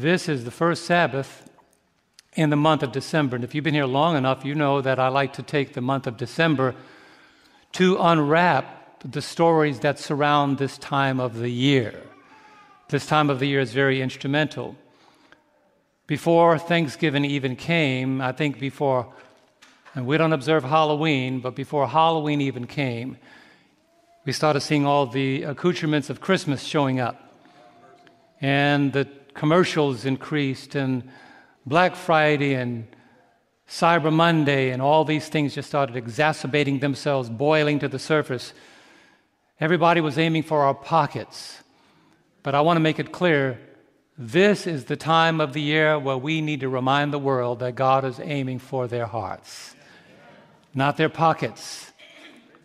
This is the first Sabbath in the month of December. And if you've been here long enough, you know that I like to take the month of December to unwrap the stories that surround this time of the year. This time of the year is very instrumental. Before Thanksgiving even came, I think before, and we don't observe Halloween, but before Halloween even came, we started seeing all the accoutrements of Christmas showing up. And the commercials increased, and Black Friday and Cyber Monday and all these things just started exacerbating themselves, boiling to the surface. Everybody was aiming for our pockets. But I want to make it clear this is the time of the year where we need to remind the world that God is aiming for their hearts, not their pockets.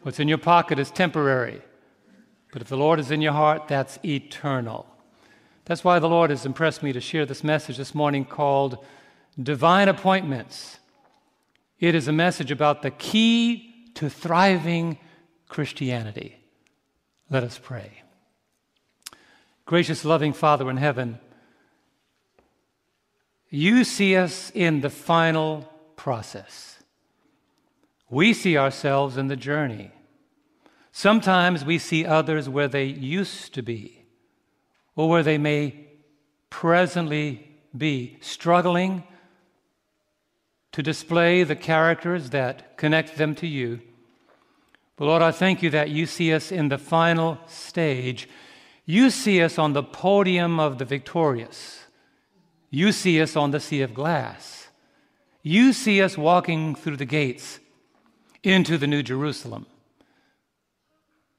What's in your pocket is temporary, but if the Lord is in your heart, that's eternal. That's why the Lord has impressed me to share this message this morning called Divine Appointments. It is a message about the key to thriving Christianity. Let us pray. Gracious, loving Father in heaven, you see us in the final process. We see ourselves in the journey. Sometimes we see others where they used to be or where they may presently be, struggling to display the characters that connect them to you. But Lord, I thank you that you see us in the final stage. You see us on the podium of the victorious. You see us on the sea of glass. You see us walking through the gates into the New Jerusalem.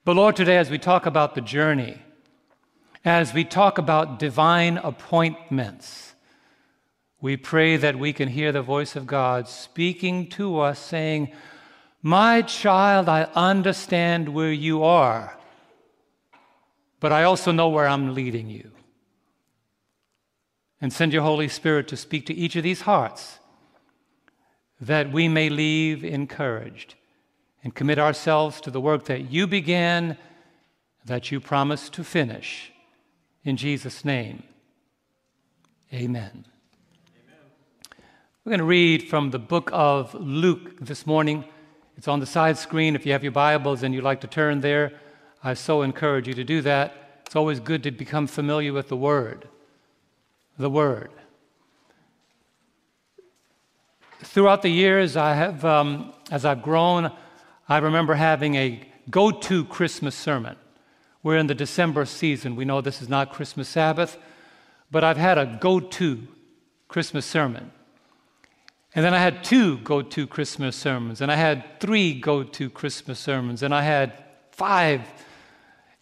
But Lord, today, as we talk about the journey, as we talk about divine appointments, we pray that we can hear the voice of God speaking to us, saying, My child, I understand where you are, but I also know where I'm leading you. And send your Holy Spirit to speak to each of these hearts that we may leave encouraged and commit ourselves to the work that you began, that you promised to finish. In Jesus' name, amen. amen. We're going to read from the book of Luke this morning. It's on the side screen. If you have your Bibles and you'd like to turn there, I so encourage you to do that. It's always good to become familiar with the Word. The Word. Throughout the years, I have, um, as I've grown, I remember having a go to Christmas sermon. We're in the December season. We know this is not Christmas Sabbath, but I've had a go to Christmas sermon. And then I had two go to Christmas sermons, and I had three go to Christmas sermons, and I had five.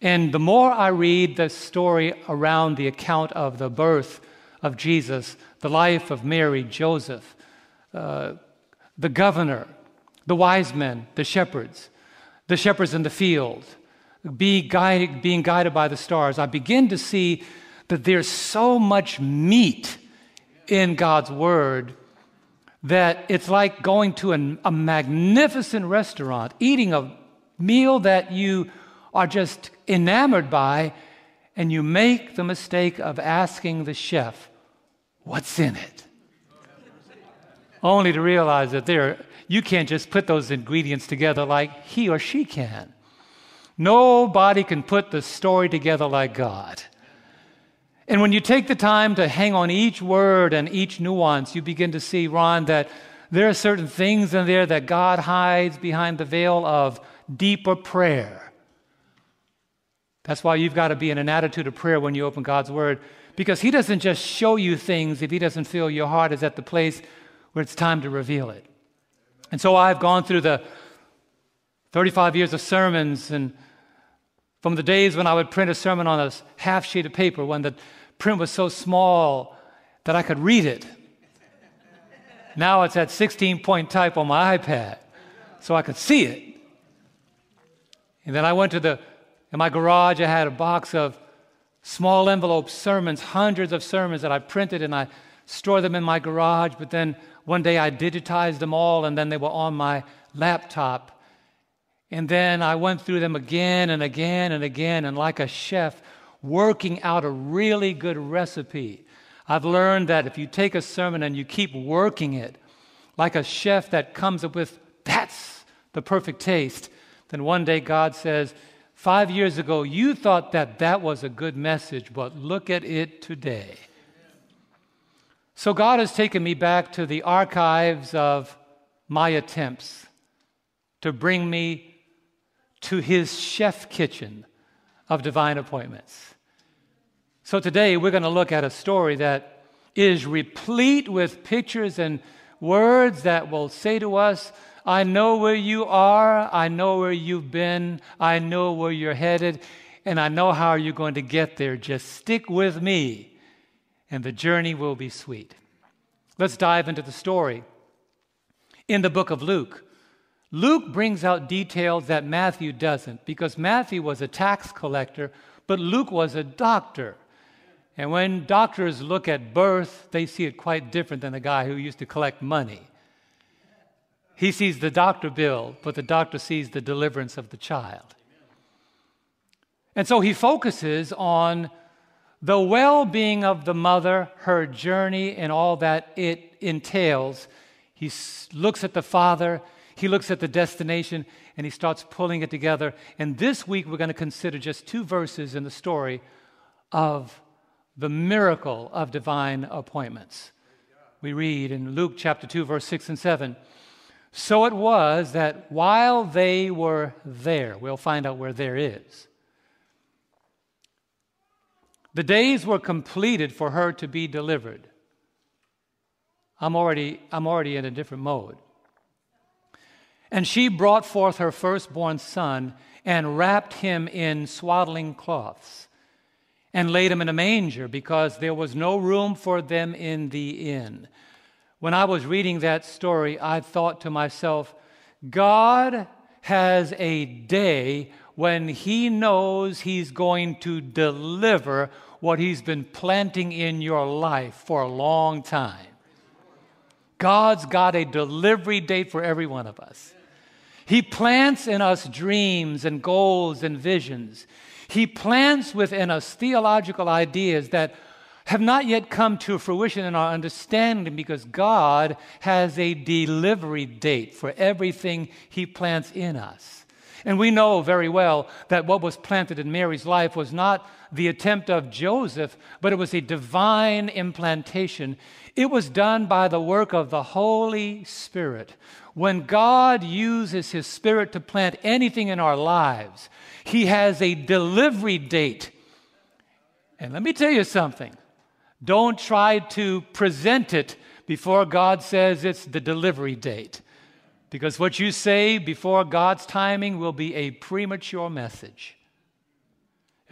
And the more I read the story around the account of the birth of Jesus, the life of Mary, Joseph, uh, the governor, the wise men, the shepherds, the shepherds in the field, be guided, being guided by the stars, I begin to see that there's so much meat in God's Word that it's like going to an, a magnificent restaurant, eating a meal that you are just enamored by, and you make the mistake of asking the chef, What's in it? Only to realize that there, you can't just put those ingredients together like he or she can. Nobody can put the story together like God. And when you take the time to hang on each word and each nuance, you begin to see, Ron, that there are certain things in there that God hides behind the veil of deeper prayer. That's why you've got to be in an attitude of prayer when you open God's Word, because He doesn't just show you things if He doesn't feel your heart is at the place where it's time to reveal it. And so I've gone through the 35 years of sermons and from the days when I would print a sermon on a half sheet of paper when the print was so small that I could read it. Now it's at 16 point type on my iPad, so I could see it. And then I went to the, in my garage, I had a box of small envelope sermons, hundreds of sermons that I printed and I stored them in my garage. But then one day I digitized them all and then they were on my laptop. And then I went through them again and again and again, and like a chef working out a really good recipe, I've learned that if you take a sermon and you keep working it, like a chef that comes up with, that's the perfect taste, then one day God says, Five years ago, you thought that that was a good message, but look at it today. So God has taken me back to the archives of my attempts to bring me to his chef kitchen of divine appointments. So today we're going to look at a story that is replete with pictures and words that will say to us, I know where you are, I know where you've been, I know where you're headed, and I know how you're going to get there. Just stick with me, and the journey will be sweet. Let's dive into the story. In the book of Luke, Luke brings out details that Matthew doesn't because Matthew was a tax collector, but Luke was a doctor. And when doctors look at birth, they see it quite different than the guy who used to collect money. He sees the doctor bill, but the doctor sees the deliverance of the child. And so he focuses on the well being of the mother, her journey, and all that it entails. He looks at the father, he looks at the destination, and he starts pulling it together. And this week we're going to consider just two verses in the story of the miracle of divine appointments. We read in Luke chapter 2, verse 6 and 7. So it was that while they were there, we'll find out where there is, the days were completed for her to be delivered. I'm already, I'm already in a different mode. And she brought forth her firstborn son and wrapped him in swaddling cloths and laid him in a manger because there was no room for them in the inn. When I was reading that story, I thought to myself, God has a day when He knows He's going to deliver what He's been planting in your life for a long time. God's got a delivery date for every one of us. He plants in us dreams and goals and visions. He plants within us theological ideas that have not yet come to fruition in our understanding because God has a delivery date for everything He plants in us. And we know very well that what was planted in Mary's life was not the attempt of Joseph, but it was a divine implantation. It was done by the work of the Holy Spirit. When God uses His Spirit to plant anything in our lives, He has a delivery date. And let me tell you something don't try to present it before God says it's the delivery date. Because what you say before God's timing will be a premature message.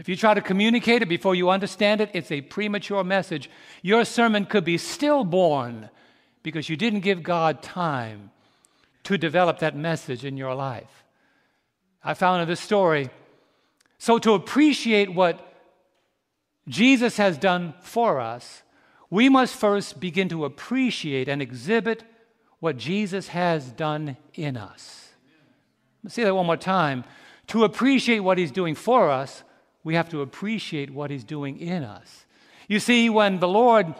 If you try to communicate it before you understand it, it's a premature message. Your sermon could be stillborn because you didn't give God time to develop that message in your life. I found in this story. So, to appreciate what Jesus has done for us, we must first begin to appreciate and exhibit what Jesus has done in us. Let's say that one more time. To appreciate what he's doing for us, we have to appreciate what he's doing in us. You see, when the Lord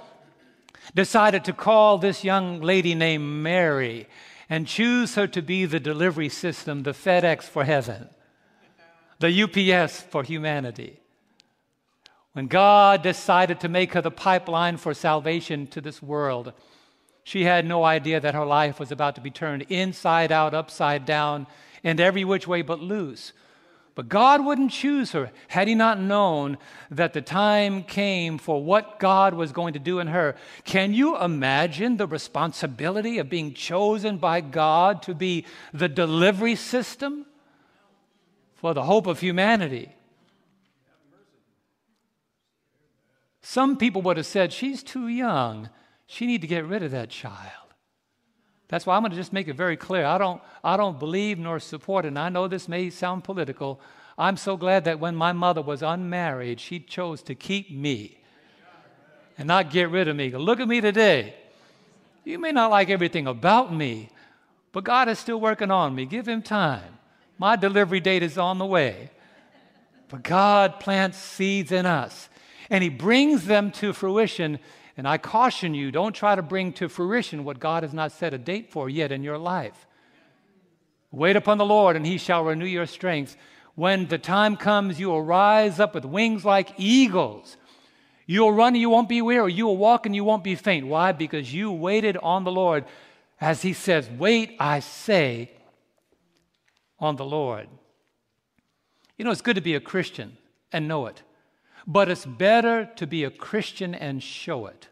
decided to call this young lady named Mary and choose her to be the delivery system, the FedEx for heaven, the UPS for humanity, when God decided to make her the pipeline for salvation to this world, she had no idea that her life was about to be turned inside out, upside down, and every which way but loose. But God wouldn't choose her had He not known that the time came for what God was going to do in her. Can you imagine the responsibility of being chosen by God to be the delivery system for the hope of humanity? Some people would have said, She's too young. She need to get rid of that child. That's why I'm going to just make it very clear. I don't, I don't believe nor support, and I know this may sound political. I'm so glad that when my mother was unmarried, she chose to keep me and not get rid of me. Look at me today. You may not like everything about me, but God is still working on me. Give Him time. My delivery date is on the way. But God plants seeds in us. and He brings them to fruition. And I caution you don't try to bring to fruition what God has not set a date for yet in your life. Wait upon the Lord, and He shall renew your strength. When the time comes, you will rise up with wings like eagles. You will run and you won't be weary. You will walk and you won't be faint. Why? Because you waited on the Lord. As He says, Wait, I say, on the Lord. You know, it's good to be a Christian and know it, but it's better to be a Christian and show it.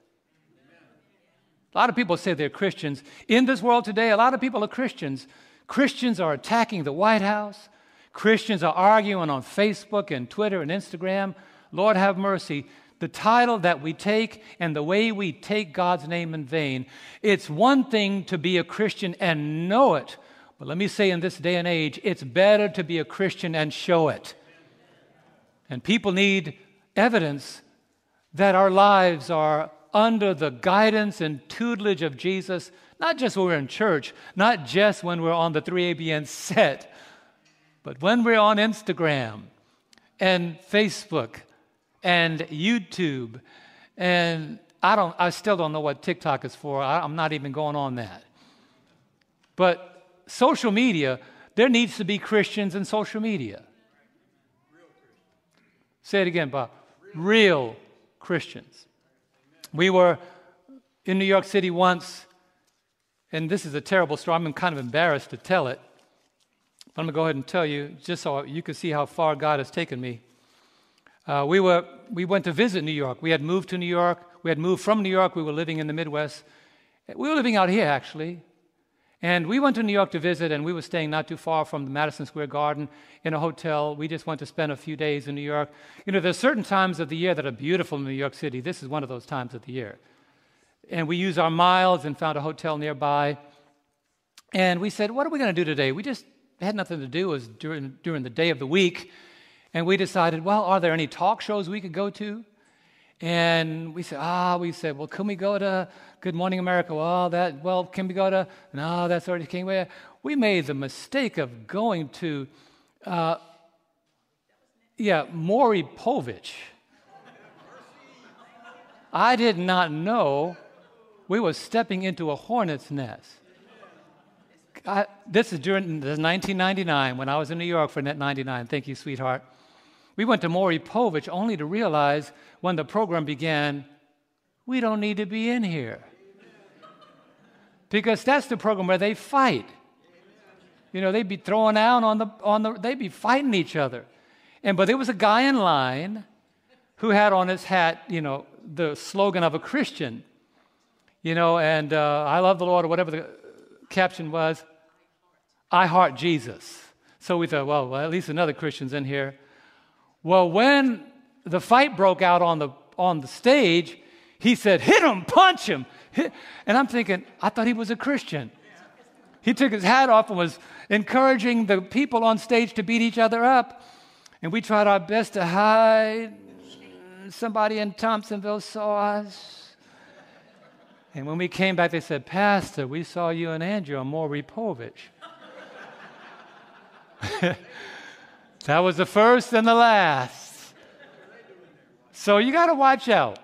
A lot of people say they're Christians. In this world today, a lot of people are Christians. Christians are attacking the White House. Christians are arguing on Facebook and Twitter and Instagram. Lord have mercy. The title that we take and the way we take God's name in vain, it's one thing to be a Christian and know it, but let me say in this day and age, it's better to be a Christian and show it. And people need evidence that our lives are under the guidance and tutelage of Jesus, not just when we're in church, not just when we're on the 3ABN set, but when we're on Instagram and Facebook and YouTube and I don't I still don't know what TikTok is for. I, I'm not even going on that. But social media, there needs to be Christians in social media. Say it again, Bob. Real Christians. We were in New York City once, and this is a terrible story. I'm kind of embarrassed to tell it. But I'm going to go ahead and tell you, just so you can see how far God has taken me. Uh, we, were, we went to visit New York. We had moved to New York. We had moved from New York. We were living in the Midwest. We were living out here, actually. And we went to New York to visit, and we were staying not too far from the Madison Square Garden in a hotel. We just went to spend a few days in New York. You know, there's certain times of the year that are beautiful in New York City. This is one of those times of the year. And we used our miles and found a hotel nearby. And we said, What are we going to do today? We just had nothing to do. It was during, during the day of the week. And we decided, Well, are there any talk shows we could go to? And we said, ah, we said, well, can we go to Good Morning America? Well, that, well, can we go to, no, that's already King. We, we made the mistake of going to, uh, yeah, Maury Povich. I did not know we were stepping into a hornet's nest. I, this is during this is 1999 when I was in New York for Net 99. Thank you, sweetheart. We went to Maury Povich only to realize when the program began, we don't need to be in here. Because that's the program where they fight. You know, they'd be throwing out on the, on the, they'd be fighting each other. And, but there was a guy in line who had on his hat, you know, the slogan of a Christian, you know, and uh, I love the Lord, or whatever the caption was, I heart Jesus. So we thought, well, well, at least another Christian's in here. Well, when the fight broke out on the, on the stage, he said, Hit him, punch him. Hit. And I'm thinking, I thought he was a Christian. He took his hat off and was encouraging the people on stage to beat each other up. And we tried our best to hide. Somebody in Thompsonville saw us. And when we came back, they said, Pastor, we saw you and Andrew on Maury Povich. that was the first and the last. So you got to watch out.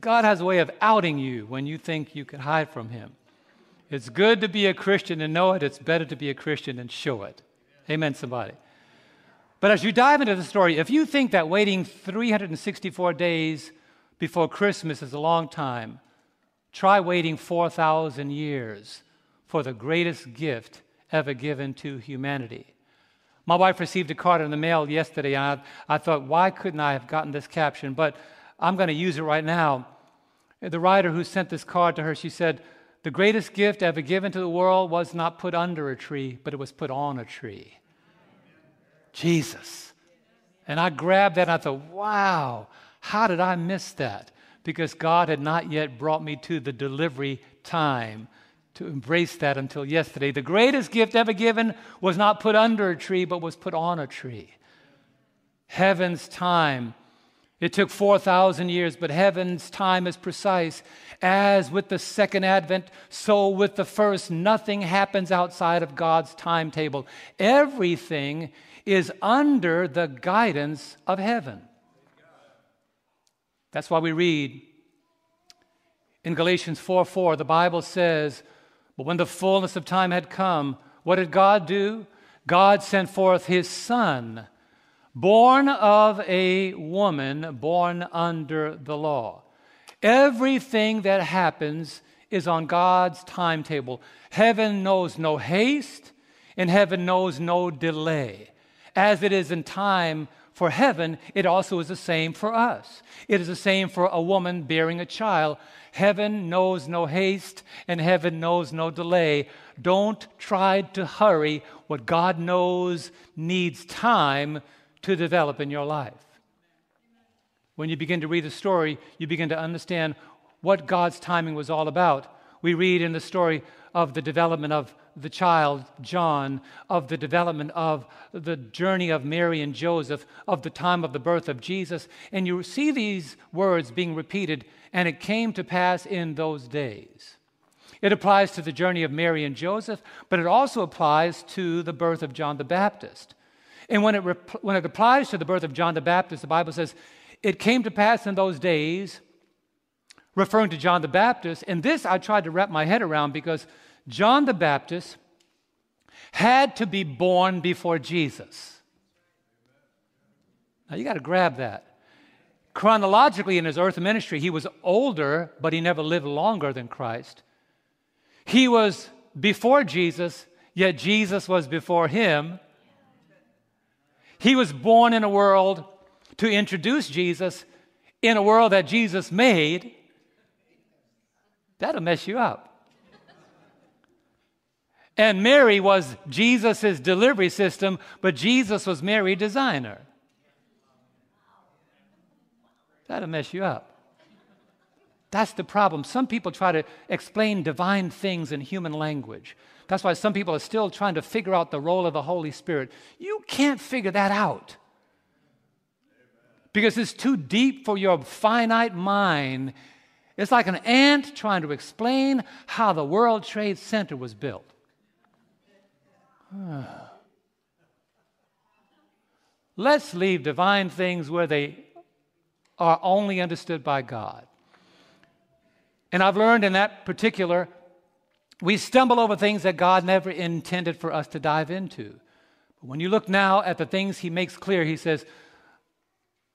God has a way of outing you when you think you can hide from Him. It's good to be a Christian and know it. It's better to be a Christian and show it. Amen, somebody. But as you dive into the story, if you think that waiting 364 days before Christmas is a long time, try waiting 4,000 years for the greatest gift ever given to humanity. My wife received a card in the mail yesterday, and I, I thought, why couldn't I have gotten this caption? But I'm going to use it right now. The writer who sent this card to her, she said, The greatest gift ever given to the world was not put under a tree, but it was put on a tree. Jesus. And I grabbed that and I thought, wow, how did I miss that? Because God had not yet brought me to the delivery time to embrace that until yesterday. The greatest gift ever given was not put under a tree, but was put on a tree. Heaven's time. It took 4,000 years, but heaven's time is precise. As with the second advent, so with the first, nothing happens outside of God's timetable. Everything is under the guidance of heaven. That's why we read in Galatians 4 4, the Bible says, But when the fullness of time had come, what did God do? God sent forth his Son, born of a woman, born under the law. Everything that happens is on God's timetable. Heaven knows no haste, and heaven knows no delay. As it is in time for heaven, it also is the same for us. It is the same for a woman bearing a child. Heaven knows no haste and heaven knows no delay. Don't try to hurry what God knows needs time to develop in your life. When you begin to read the story, you begin to understand what God's timing was all about. We read in the story of the development of the child, John, of the development of the journey of Mary and Joseph, of the time of the birth of Jesus. And you see these words being repeated and it came to pass in those days. It applies to the journey of Mary and Joseph, but it also applies to the birth of John the Baptist. And when it, rep- when it applies to the birth of John the Baptist, the Bible says, It came to pass in those days, referring to John the Baptist. And this I tried to wrap my head around because John the Baptist had to be born before Jesus. Now you got to grab that chronologically in his earth ministry, he was older, but he never lived longer than Christ. He was before Jesus, yet Jesus was before him. He was born in a world to introduce Jesus in a world that Jesus made. That'll mess you up. And Mary was Jesus' delivery system, but Jesus was Mary's designer. That'll mess you up. That's the problem. Some people try to explain divine things in human language. That's why some people are still trying to figure out the role of the Holy Spirit. You can't figure that out because it's too deep for your finite mind. It's like an ant trying to explain how the World Trade Center was built. Let's leave divine things where they are only understood by God. And I've learned in that particular, we stumble over things that God never intended for us to dive into. But when you look now at the things He makes clear, He says,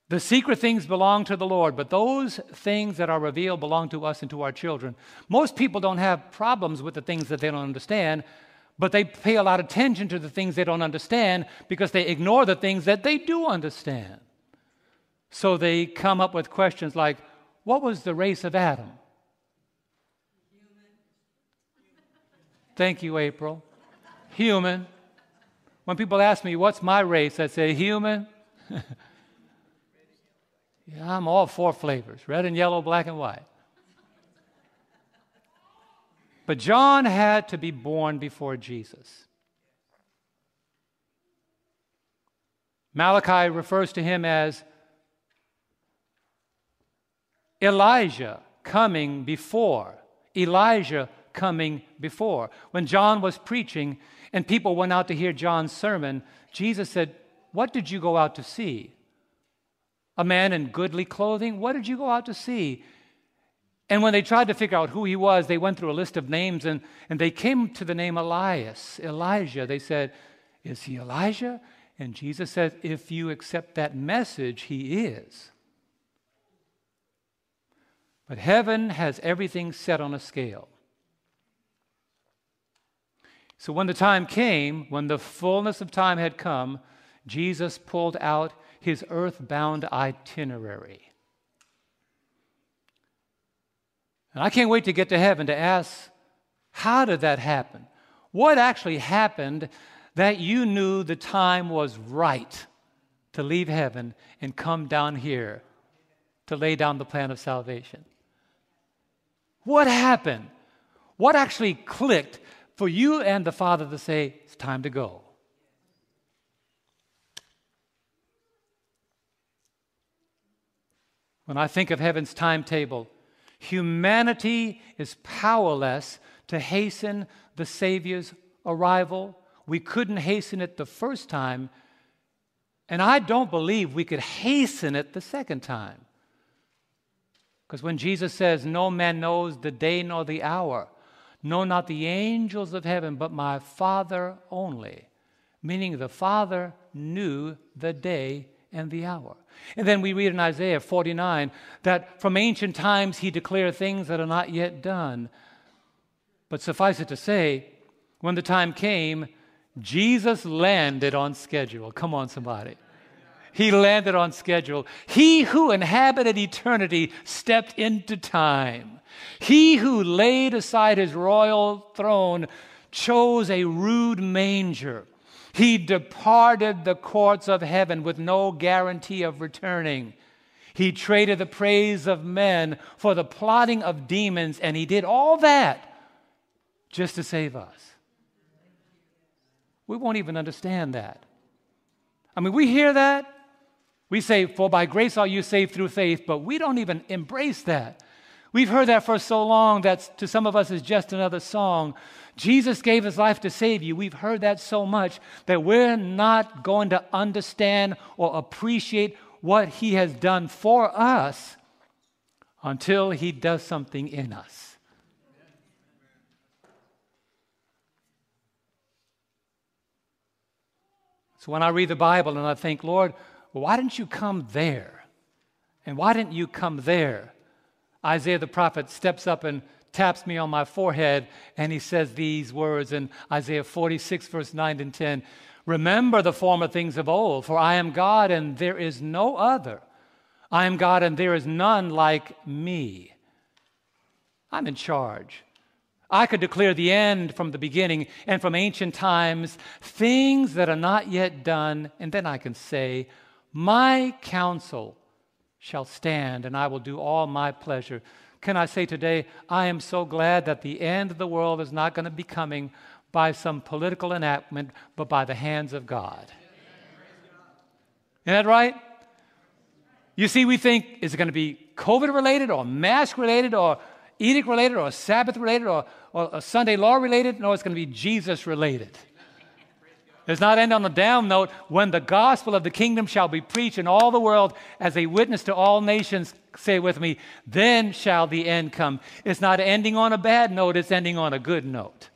the secret things belong to the Lord, but those things that are revealed belong to us and to our children. Most people don't have problems with the things that they don't understand, but they pay a lot of attention to the things they don't understand because they ignore the things that they do understand. So they come up with questions like what was the race of Adam? Thank you, April. Human. When people ask me, what's my race? I say, human. yeah, I'm all four flavors red and yellow, black and white. But John had to be born before Jesus. Malachi refers to him as Elijah coming before. Elijah coming before. When John was preaching and people went out to hear John's sermon, Jesus said, What did you go out to see? A man in goodly clothing? What did you go out to see? And when they tried to figure out who he was, they went through a list of names and, and they came to the name Elias, Elijah. They said, Is he Elijah? And Jesus said, If you accept that message, he is. But heaven has everything set on a scale. So when the time came, when the fullness of time had come, Jesus pulled out his earthbound itinerary. And I can't wait to get to heaven to ask, how did that happen? What actually happened that you knew the time was right to leave heaven and come down here to lay down the plan of salvation? What happened? What actually clicked for you and the Father to say, it's time to go? When I think of heaven's timetable, humanity is powerless to hasten the Savior's arrival. We couldn't hasten it the first time, and I don't believe we could hasten it the second time. Because when Jesus says, No man knows the day nor the hour, no, not the angels of heaven, but my Father only, meaning the Father knew the day and the hour. And then we read in Isaiah 49 that from ancient times he declared things that are not yet done. But suffice it to say, when the time came, Jesus landed on schedule. Come on, somebody. He landed on schedule. He who inhabited eternity stepped into time. He who laid aside his royal throne chose a rude manger. He departed the courts of heaven with no guarantee of returning. He traded the praise of men for the plotting of demons, and he did all that just to save us. We won't even understand that. I mean, we hear that. We say, For by grace are you saved through faith, but we don't even embrace that. We've heard that for so long that to some of us is just another song. Jesus gave his life to save you. We've heard that so much that we're not going to understand or appreciate what he has done for us until he does something in us. So when I read the Bible and I think, Lord, why didn't you come there? And why didn't you come there? Isaiah the prophet steps up and taps me on my forehead and he says these words in Isaiah 46, verse 9 and 10 Remember the former things of old, for I am God and there is no other. I am God and there is none like me. I'm in charge. I could declare the end from the beginning and from ancient times, things that are not yet done, and then I can say, My counsel shall stand, and I will do all my pleasure. Can I say today, I am so glad that the end of the world is not going to be coming by some political enactment, but by the hands of God. Isn't that right? You see, we think, is it going to be COVID related or mask related or edict related or Sabbath related or, or Sunday law related? No, it's going to be Jesus related. Does not end on a down note. When the gospel of the kingdom shall be preached in all the world as a witness to all nations, say with me, then shall the end come. It's not ending on a bad note, it's ending on a good note.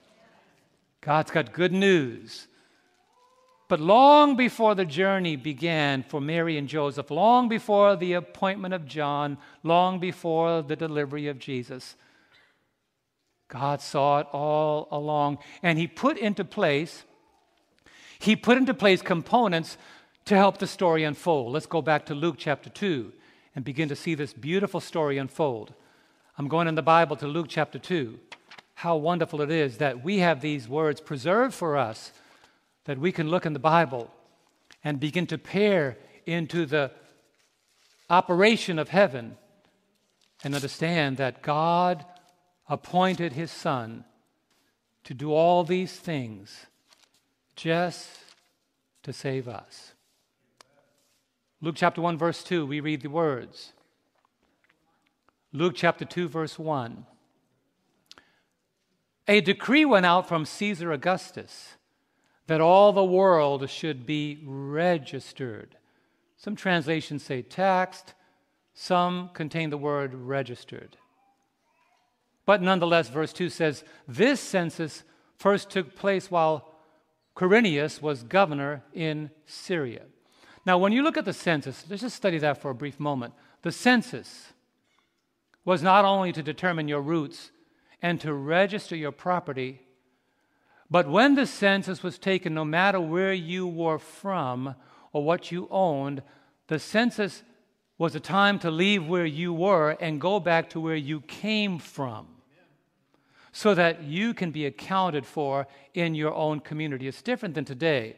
God's got good news. But long before the journey began for Mary and Joseph, long before the appointment of John, long before the delivery of Jesus, God saw it all along. And He put into place he put into place components to help the story unfold. Let's go back to Luke chapter 2 and begin to see this beautiful story unfold. I'm going in the Bible to Luke chapter 2. How wonderful it is that we have these words preserved for us, that we can look in the Bible and begin to peer into the operation of heaven and understand that God appointed his Son to do all these things just to save us. Luke chapter 1, verse 2, we read the words. Luke chapter 2, verse 1. A decree went out from Caesar Augustus that all the world should be registered. Some translations say taxed, some contain the word registered. But nonetheless, verse 2 says this census first took place while Quirinius was governor in Syria. Now, when you look at the census, let's just study that for a brief moment. The census was not only to determine your roots and to register your property, but when the census was taken, no matter where you were from or what you owned, the census was a time to leave where you were and go back to where you came from so that you can be accounted for in your own community. It's different than today.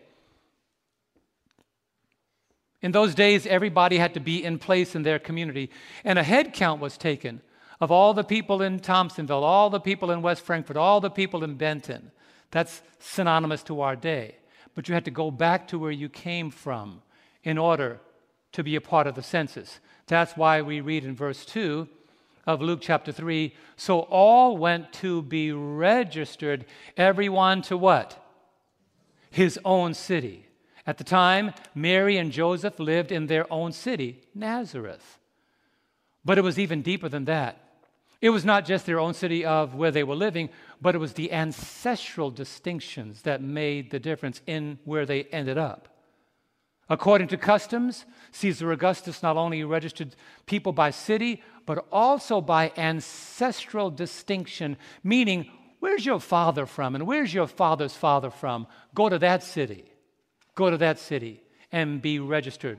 In those days, everybody had to be in place in their community, and a head count was taken of all the people in Thompsonville, all the people in West Frankfort, all the people in Benton. That's synonymous to our day. But you had to go back to where you came from in order to be a part of the census. That's why we read in verse 2 of Luke chapter 3. So all went to be registered, everyone to what? His own city. At the time, Mary and Joseph lived in their own city, Nazareth. But it was even deeper than that. It was not just their own city of where they were living, but it was the ancestral distinctions that made the difference in where they ended up. According to customs, Caesar Augustus not only registered people by city, but also by ancestral distinction, meaning, where's your father from and where's your father's father from? Go to that city. Go to that city and be registered.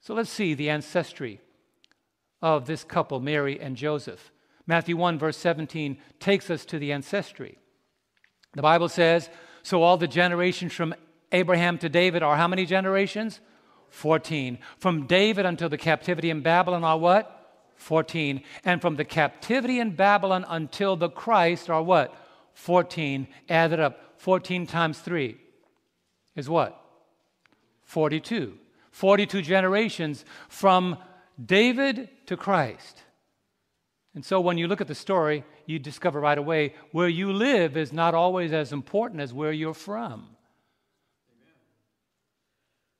So let's see the ancestry of this couple, Mary and Joseph. Matthew 1, verse 17, takes us to the ancestry. The Bible says, So all the generations from Abraham to David are how many generations? 14. From David until the captivity in Babylon are what? 14. And from the captivity in Babylon until the Christ are what? 14. Added up. 14 times 3 is what? 42. 42 generations from David to Christ. And so when you look at the story, you discover right away where you live is not always as important as where you're from.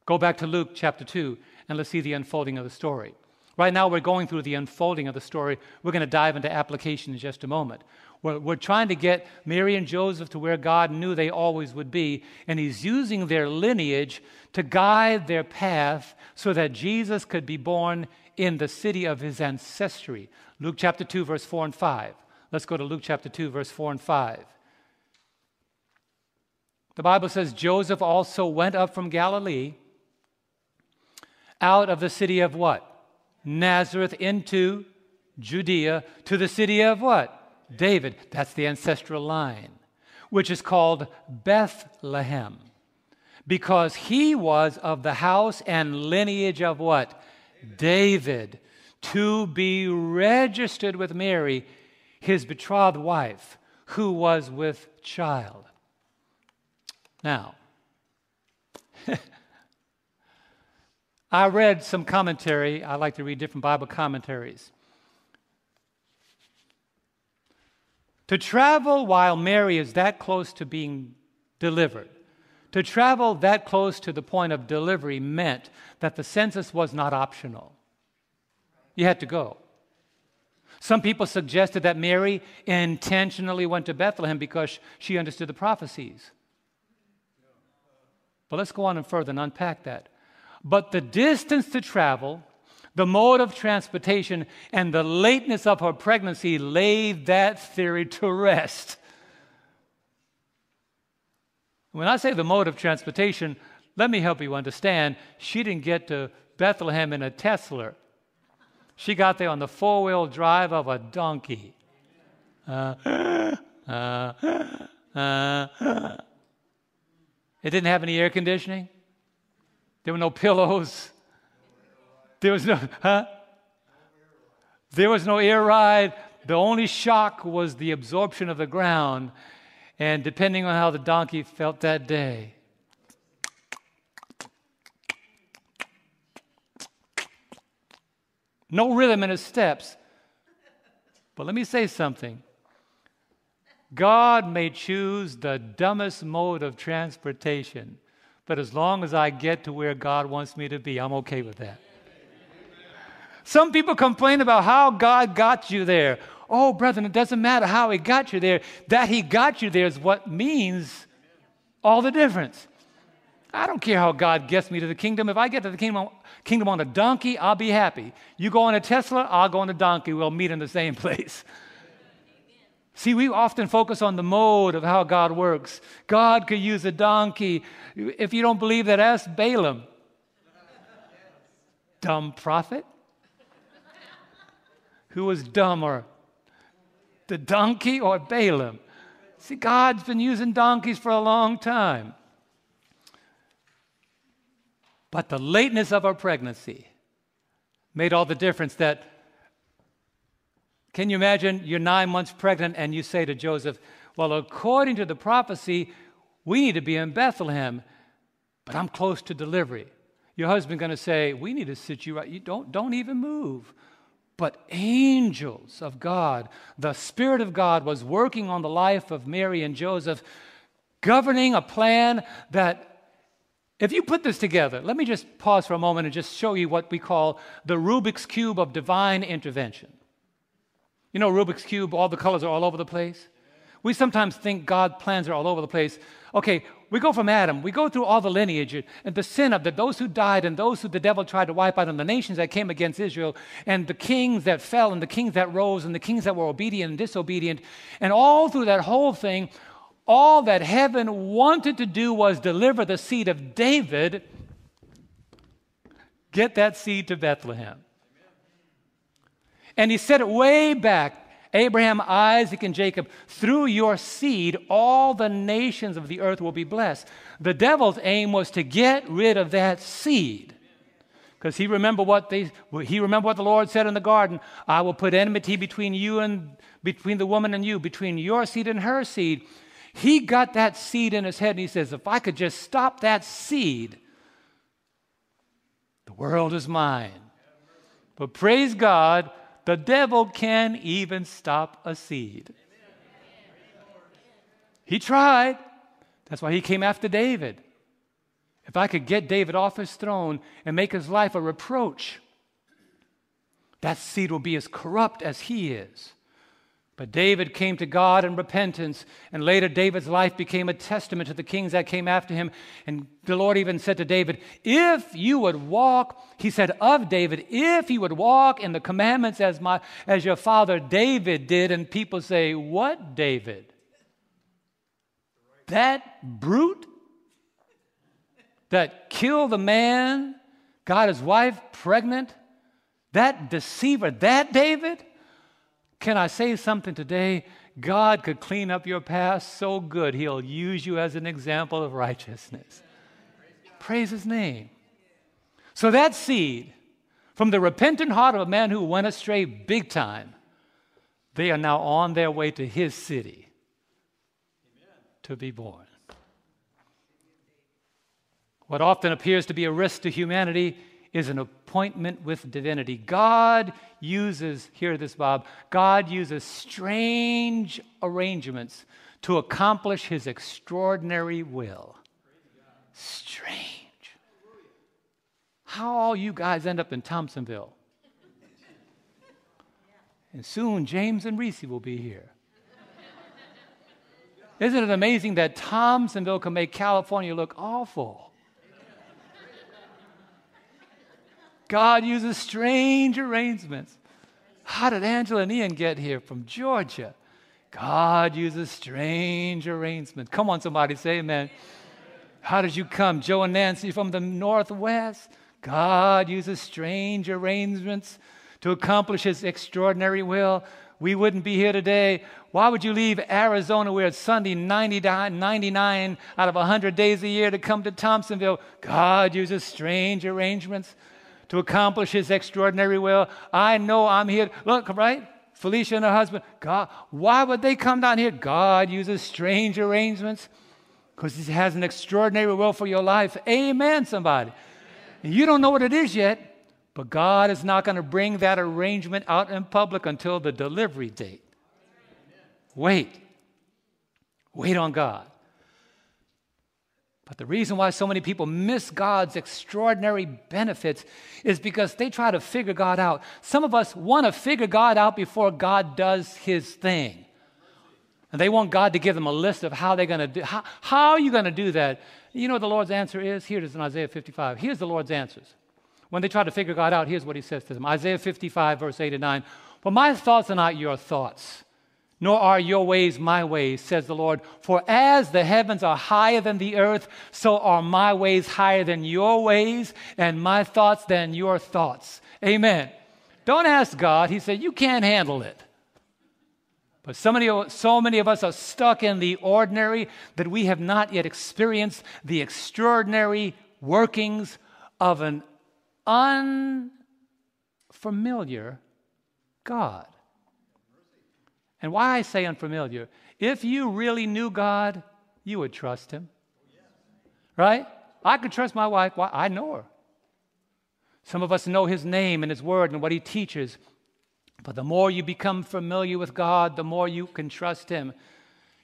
Go back to Luke chapter 2 and let's see the unfolding of the story. Right now, we're going through the unfolding of the story. We're going to dive into application in just a moment. We're, we're trying to get Mary and Joseph to where God knew they always would be, and He's using their lineage to guide their path so that Jesus could be born in the city of His ancestry. Luke chapter 2, verse 4 and 5. Let's go to Luke chapter 2, verse 4 and 5. The Bible says Joseph also went up from Galilee out of the city of what? Nazareth into Judea to the city of what? David. That's the ancestral line, which is called Bethlehem, because he was of the house and lineage of what? David, to be registered with Mary, his betrothed wife, who was with child. Now, I read some commentary. I like to read different Bible commentaries. To travel while Mary is that close to being delivered, to travel that close to the point of delivery meant that the census was not optional. You had to go. Some people suggested that Mary intentionally went to Bethlehem because she understood the prophecies. But let's go on and further and unpack that. But the distance to travel, the mode of transportation, and the lateness of her pregnancy laid that theory to rest. When I say the mode of transportation, let me help you understand. She didn't get to Bethlehem in a Tesla. She got there on the four wheel drive of a donkey. Uh, uh, uh, it didn't have any air conditioning. There were no pillows. There was no, huh? There was no air ride. The only shock was the absorption of the ground. And depending on how the donkey felt that day, no rhythm in his steps. But let me say something God may choose the dumbest mode of transportation but as long as I get to where God wants me to be, I'm okay with that. Some people complain about how God got you there. Oh, brethren, it doesn't matter how He got you there. That He got you there is what means all the difference. I don't care how God gets me to the kingdom. If I get to the kingdom, kingdom on a donkey, I'll be happy. You go on a Tesla, I'll go on a donkey. We'll meet in the same place. See, we often focus on the mode of how God works. God could use a donkey. If you don't believe that, ask Balaam. Dumb prophet? Who was dumber, the donkey or Balaam? See, God's been using donkeys for a long time. But the lateness of our pregnancy made all the difference that can you imagine you're nine months pregnant and you say to Joseph, Well, according to the prophecy, we need to be in Bethlehem, but I'm close to delivery. Your husband going to say, We need to sit you right. You don't, don't even move. But angels of God, the Spirit of God was working on the life of Mary and Joseph, governing a plan that If you put this together, let me just pause for a moment and just show you what we call the Rubik's Cube of divine intervention. You know, Rubik's Cube, all the colors are all over the place. We sometimes think God's plans are all over the place. Okay, we go from Adam, we go through all the lineage and the sin of the, those who died and those who the devil tried to wipe out and the nations that came against Israel and the kings that fell and the kings that rose and the kings that were obedient and disobedient. And all through that whole thing, all that heaven wanted to do was deliver the seed of David, get that seed to Bethlehem. And he said it way back Abraham, Isaac, and Jacob, through your seed, all the nations of the earth will be blessed. The devil's aim was to get rid of that seed. Because he remember what they he remember what the Lord said in the garden, I will put enmity between you and between the woman and you, between your seed and her seed. He got that seed in his head and he says, if I could just stop that seed, the world is mine. But praise God, the devil can even stop a seed. He tried. That's why he came after David. If I could get David off his throne and make his life a reproach, that seed will be as corrupt as he is. But David came to God in repentance, and later David's life became a testament to the kings that came after him. And the Lord even said to David, If you would walk, he said of David, if you would walk in the commandments as, my, as your father David did, and people say, What David? That brute that killed the man, got his wife pregnant, that deceiver, that David? Can I say something today? God could clean up your past so good, He'll use you as an example of righteousness. Praise His name. So, that seed from the repentant heart of a man who went astray big time, they are now on their way to His city to be born. What often appears to be a risk to humanity is an appointment with divinity. God uses, hear this, Bob, God uses strange arrangements to accomplish his extraordinary will. Strange. How all you guys end up in Thompsonville. And soon James and Reese will be here. Isn't it amazing that Thompsonville can make California look awful? God uses strange arrangements. How did Angela and Ian get here from Georgia? God uses strange arrangements. Come on, somebody say amen. How did you come? Joe and Nancy from the Northwest. God uses strange arrangements to accomplish his extraordinary will. We wouldn't be here today. Why would you leave Arizona where it's Sunday 99, 99 out of 100 days a year to come to Thompsonville? God uses strange arrangements to accomplish his extraordinary will. I know I'm here. Look, right? Felicia and her husband. God, why would they come down here? God uses strange arrangements because he has an extraordinary will for your life. Amen, somebody. And you don't know what it is yet, but God is not going to bring that arrangement out in public until the delivery date. Wait. Wait on God. But the reason why so many people miss God's extraordinary benefits is because they try to figure God out. Some of us want to figure God out before God does his thing. And they want God to give them a list of how they're going to do. How, how are you going to do that? You know what the Lord's answer is? Here it is in Isaiah 55. Here's the Lord's answers. When they try to figure God out, here's what he says to them Isaiah 55, verse 8 and 9. For my thoughts are not your thoughts nor are your ways my ways, says the Lord. For as the heavens are higher than the earth, so are my ways higher than your ways, and my thoughts than your thoughts. Amen. Don't ask God. He said, You can't handle it. But so many, so many of us are stuck in the ordinary that we have not yet experienced the extraordinary workings of an unfamiliar God. And why I say unfamiliar, if you really knew God, you would trust Him. Right? I could trust my wife. Why? I know her. Some of us know His name and His word and what He teaches. But the more you become familiar with God, the more you can trust Him.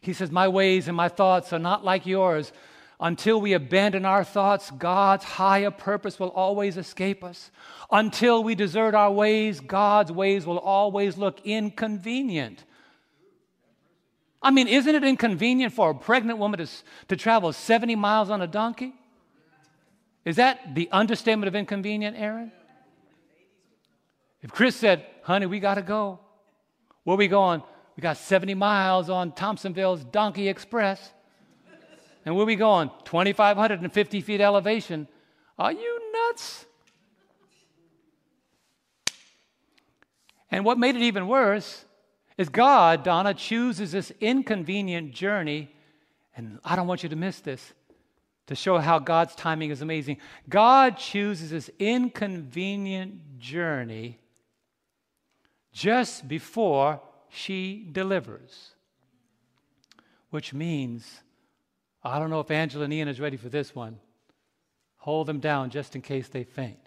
He says, My ways and my thoughts are not like yours. Until we abandon our thoughts, God's higher purpose will always escape us. Until we desert our ways, God's ways will always look inconvenient. I mean, isn't it inconvenient for a pregnant woman to, to travel 70 miles on a donkey? Is that the understatement of inconvenient, Aaron? If Chris said, honey, we got to go, where we going? We got 70 miles on Thompsonville's Donkey Express. And where we going? 2,550 feet elevation. Are you nuts? And what made it even worse is God, Donna, chooses this inconvenient journey, and I don't want you to miss this to show how God's timing is amazing. God chooses this inconvenient journey just before she delivers, which means I don't know if Angela and Ian is ready for this one. Hold them down just in case they faint.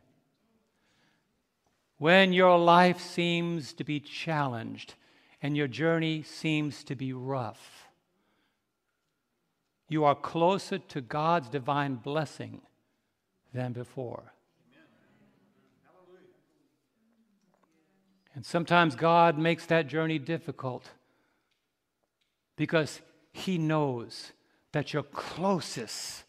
When your life seems to be challenged and your journey seems to be rough, you are closer to God's divine blessing than before. And sometimes God makes that journey difficult because He knows that you're closest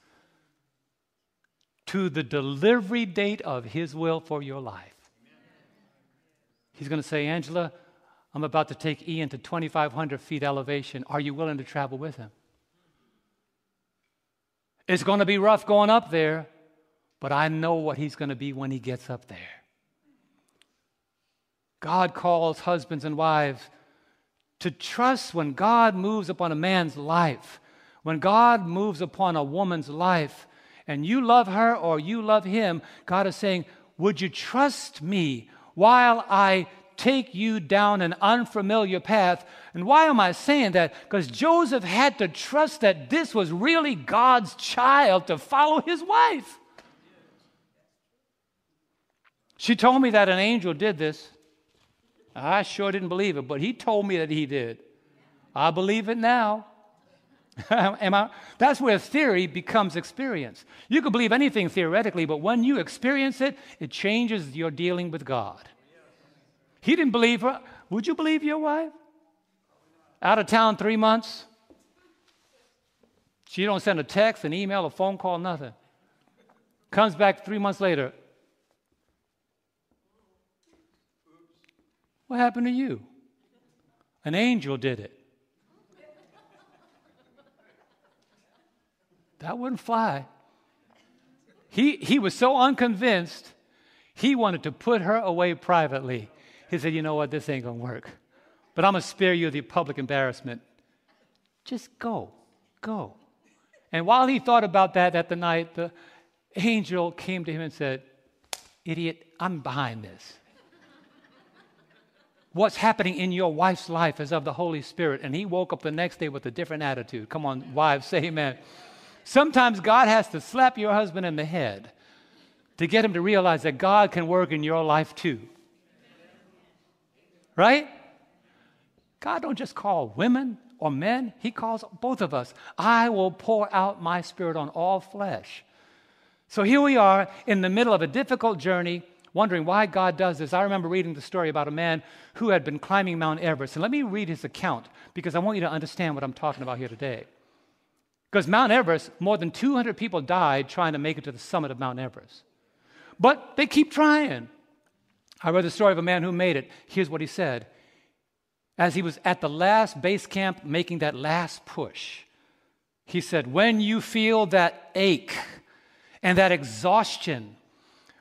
to the delivery date of His will for your life. He's going to say, Angela, I'm about to take Ian to 2,500 feet elevation. Are you willing to travel with him? It's going to be rough going up there, but I know what he's going to be when he gets up there. God calls husbands and wives to trust when God moves upon a man's life, when God moves upon a woman's life, and you love her or you love him, God is saying, Would you trust me while I take you down an unfamiliar path? And why am I saying that? Because Joseph had to trust that this was really God's child to follow his wife. She told me that an angel did this. I sure didn't believe it, but he told me that he did. I believe it now. Am I? That's where theory becomes experience. You can believe anything theoretically, but when you experience it, it changes your dealing with God. He didn't believe her. Would you believe your wife? Out of town three months. She don't send a text, an email, a phone call, nothing. Comes back three months later. What happened to you? An angel did it. That wouldn't fly. He, he was so unconvinced, he wanted to put her away privately. He said, You know what? This ain't going to work. But I'm going to spare you the public embarrassment. Just go. Go. And while he thought about that at the night, the angel came to him and said, Idiot, I'm behind this what's happening in your wife's life is of the Holy Spirit. And he woke up the next day with a different attitude. Come on, wives, say amen. Sometimes God has to slap your husband in the head to get him to realize that God can work in your life too. Right? God don't just call women or men, he calls both of us. I will pour out my spirit on all flesh. So here we are in the middle of a difficult journey wondering why God does this, I remember reading the story about a man who had been climbing Mount Everest. And let me read his account because I want you to understand what I'm talking about here today. Because Mount Everest, more than 200 people died trying to make it to the summit of Mount Everest. But they keep trying. I read the story of a man who made it. Here's what he said. As he was at the last base camp making that last push, he said, When you feel that ache and that exhaustion,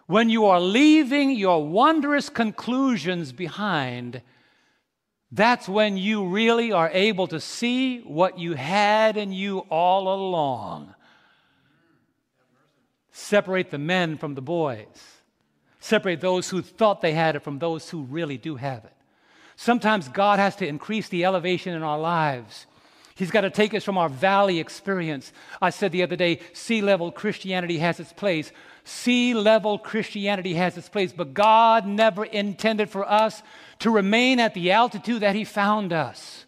when you are leaving your wondrous conclusions behind, that's when you really are able to see what you had in you all along. Separate the men from the boys. Separate those who thought they had it from those who really do have it. Sometimes God has to increase the elevation in our lives. He's got to take us from our valley experience. I said the other day, sea level Christianity has its place. Sea level Christianity has its place, but God never intended for us to remain at the altitude that He found us.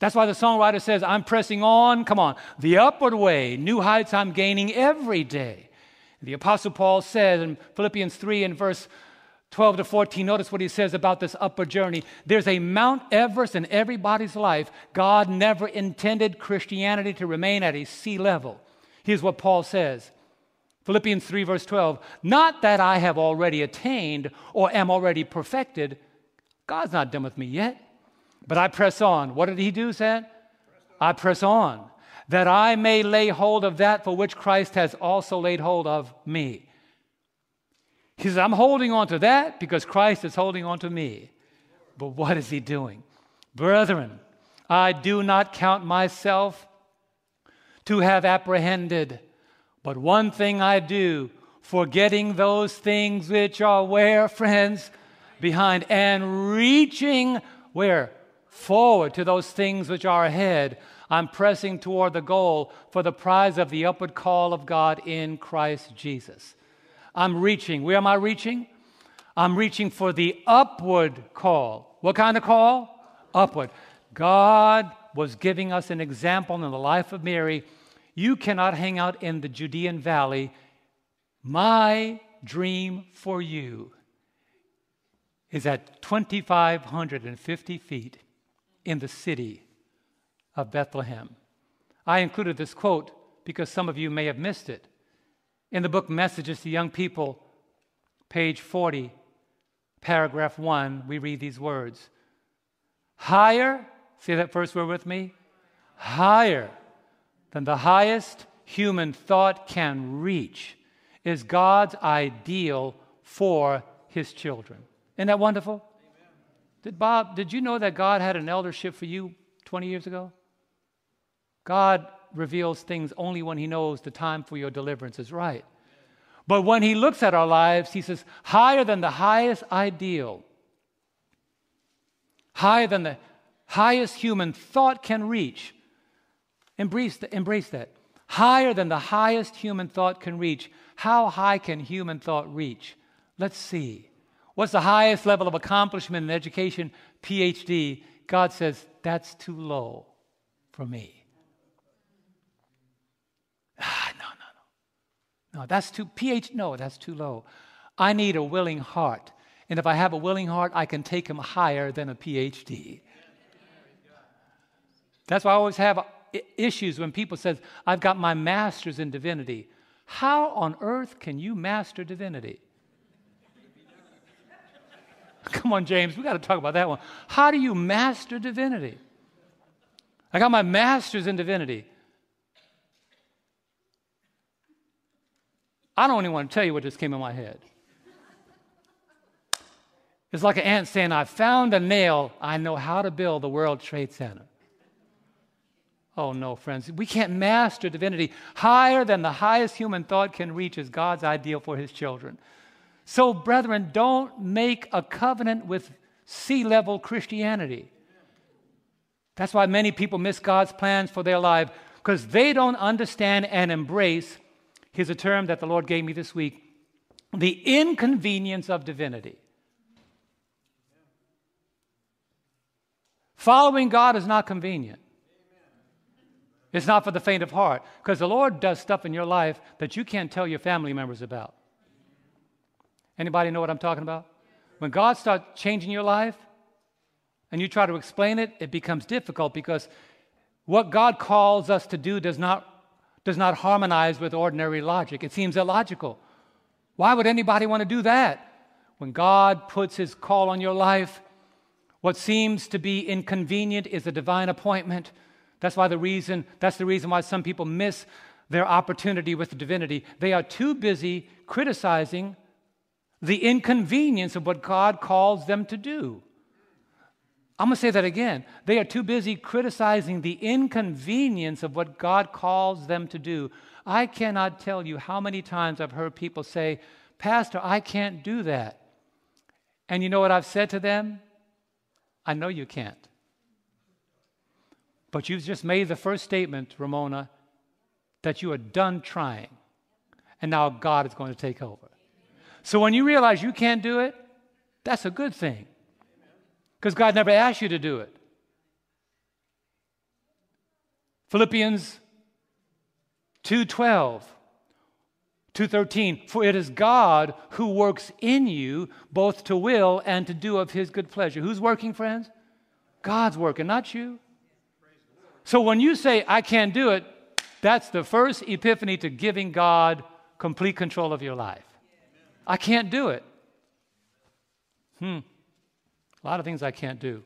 That's why the songwriter says, I'm pressing on, come on, the upward way, new heights I'm gaining every day. The Apostle Paul says in Philippians 3 and verse 12 to 14, notice what he says about this upward journey. There's a Mount Everest in everybody's life. God never intended Christianity to remain at a sea level. Here's what Paul says Philippians 3, verse 12 Not that I have already attained or am already perfected. God's not done with me yet. But I press on. What did he do, said? I press on, that I may lay hold of that for which Christ has also laid hold of me. He says, I'm holding on to that because Christ is holding on to me. But what is he doing? Brethren, I do not count myself to have apprehended, but one thing I do, forgetting those things which are where, friends, behind, and reaching where? forward to those things which are ahead. I'm pressing toward the goal for the prize of the upward call of God in Christ Jesus. I'm reaching. Where am I reaching? I'm reaching for the upward call. What kind of call? Upward. God was giving us an example in the life of Mary. You cannot hang out in the Judean valley. My dream for you is at 2,550 feet in the city of Bethlehem. I included this quote because some of you may have missed it. In the book Messages to Young People, page 40, paragraph 1, we read these words Higher, say that first word with me, higher than the highest human thought can reach is God's ideal for his children. Isn't that wonderful? Did Bob, did you know that God had an eldership for you 20 years ago? God reveals things only when He knows the time for your deliverance is right. But when He looks at our lives, He says, higher than the highest ideal, higher than the highest human thought can reach. Embrace, the, embrace that. Higher than the highest human thought can reach. How high can human thought reach? Let's see. What's the highest level of accomplishment in education? PhD. God says, that's too low for me. Ah, no, no, that's too, pH. no, that's too low. I need a willing heart. And if I have a willing heart, I can take him higher than a PhD. That's why I always have uh, issues when people says, I've got my master's in divinity. How on earth can you master divinity? Come on, James, we got to talk about that one. How do you master divinity? I got my master's in divinity. I don't even want to tell you what just came in my head. It's like an ant saying, I found a nail. I know how to build the World Trade Center. Oh, no, friends. We can't master divinity. Higher than the highest human thought can reach is God's ideal for his children. So, brethren, don't make a covenant with sea level Christianity. That's why many people miss God's plans for their life because they don't understand and embrace. Here's a term that the Lord gave me this week the inconvenience of divinity. Following God is not convenient. It's not for the faint of heart because the Lord does stuff in your life that you can't tell your family members about. Anybody know what I'm talking about? When God starts changing your life and you try to explain it, it becomes difficult because what God calls us to do does not, does not harmonize with ordinary logic. It seems illogical. Why would anybody want to do that? When God puts his call on your life, what seems to be inconvenient is a divine appointment. That's why the reason, that's the reason why some people miss their opportunity with the divinity. They are too busy criticizing the inconvenience of what God calls them to do. I'm going to say that again. They are too busy criticizing the inconvenience of what God calls them to do. I cannot tell you how many times I've heard people say, Pastor, I can't do that. And you know what I've said to them? I know you can't. But you've just made the first statement, Ramona, that you are done trying. And now God is going to take over. So when you realize you can't do it, that's a good thing. Because God never asked you to do it. Philippians 2:12 2:13 For it is God who works in you both to will and to do of his good pleasure. Who's working, friends? God's working, not you. So when you say I can't do it, that's the first epiphany to giving God complete control of your life. I can't do it. Hmm. A lot of things I can't do.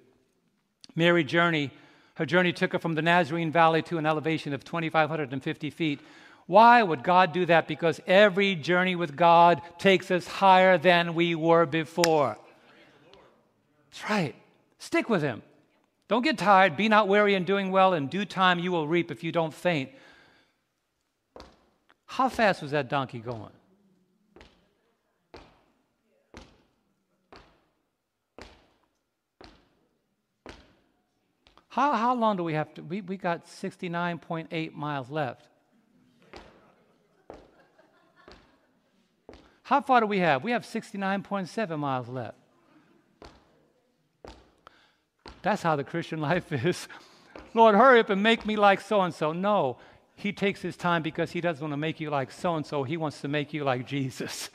Mary journey, her journey took her from the Nazarene Valley to an elevation of 2,550 feet. Why would God do that? Because every journey with God takes us higher than we were before. That's right. Stick with Him. Don't get tired. Be not weary in doing well. In due time, you will reap if you don't faint. How fast was that donkey going? How, how long do we have to? We, we got 69.8 miles left. How far do we have? We have 69.7 miles left. That's how the Christian life is. Lord, hurry up and make me like so and so. No, he takes his time because he doesn't want to make you like so and so. He wants to make you like Jesus.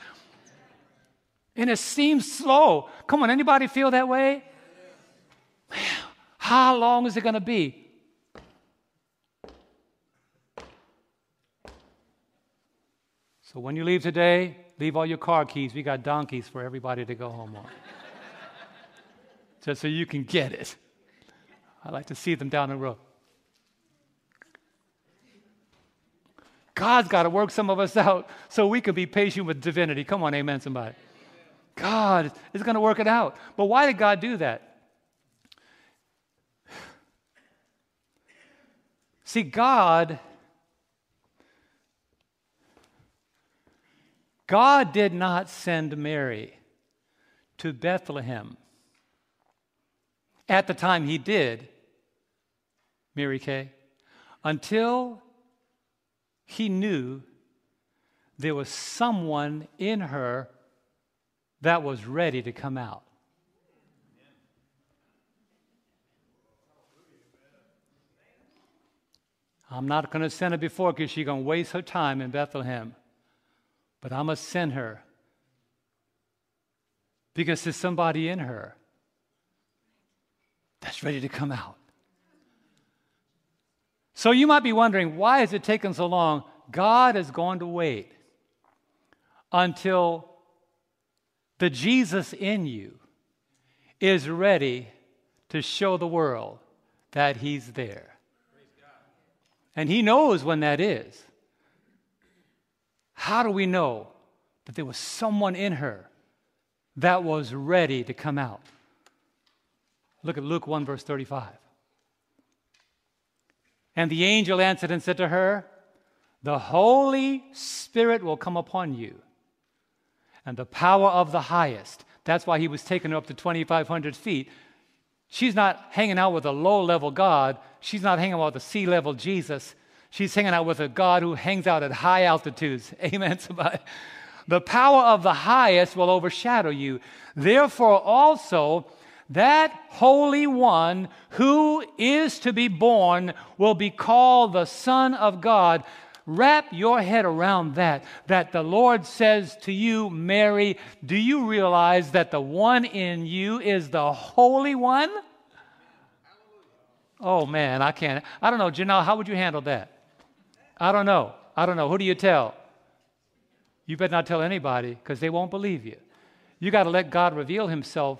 And it seems slow. Come on, anybody feel that way? How long is it going to be? So when you leave today, leave all your car keys. We got donkeys for everybody to go home on. Just so you can get it. I like to see them down the road. God's got to work some of us out so we can be patient with divinity. Come on, amen, somebody. God is going to work it out. But why did God do that? See, God, God did not send Mary to Bethlehem. At the time he did, Mary Kay, until he knew there was someone in her that was ready to come out. I'm not going to send her before because she's going to waste her time in Bethlehem. But I must send her because there's somebody in her that's ready to come out. So you might be wondering, why is it taking so long? God is going to wait until the Jesus in you is ready to show the world that He's there. And He knows when that is. How do we know that there was someone in her that was ready to come out? Look at Luke 1, verse 35. And the angel answered and said to her, The Holy Spirit will come upon you, and the power of the highest. That's why he was taken up to 2,500 feet. She's not hanging out with a low level God. She's not hanging out with a sea level Jesus. She's hanging out with a God who hangs out at high altitudes. Amen, somebody. The power of the highest will overshadow you. Therefore, also, that Holy One who is to be born will be called the Son of God. Wrap your head around that. That the Lord says to you, Mary, do you realize that the one in you is the Holy One? Oh man, I can't. I don't know, Janelle, how would you handle that? I don't know. I don't know. Who do you tell? You better not tell anybody because they won't believe you. You got to let God reveal Himself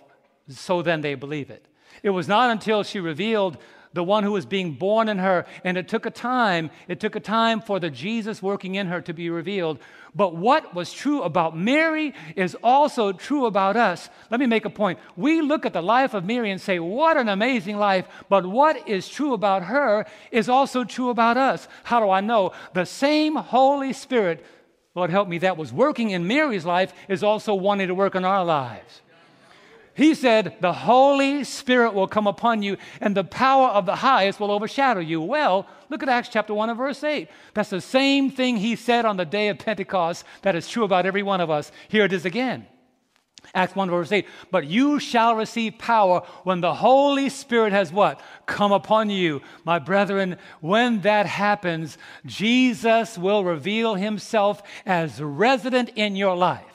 so then they believe it. It was not until she revealed the one who was being born in her, and it took a time, it took a time for the Jesus working in her to be revealed. But what was true about Mary is also true about us. Let me make a point. We look at the life of Mary and say, What an amazing life. But what is true about her is also true about us. How do I know? The same Holy Spirit, Lord help me, that was working in Mary's life is also wanting to work in our lives. He said, The Holy Spirit will come upon you, and the power of the highest will overshadow you. Well, look at Acts chapter 1 and verse 8. That's the same thing he said on the day of Pentecost that is true about every one of us. Here it is again. Acts 1 verse 8. But you shall receive power when the Holy Spirit has what? Come upon you. My brethren, when that happens, Jesus will reveal himself as resident in your life.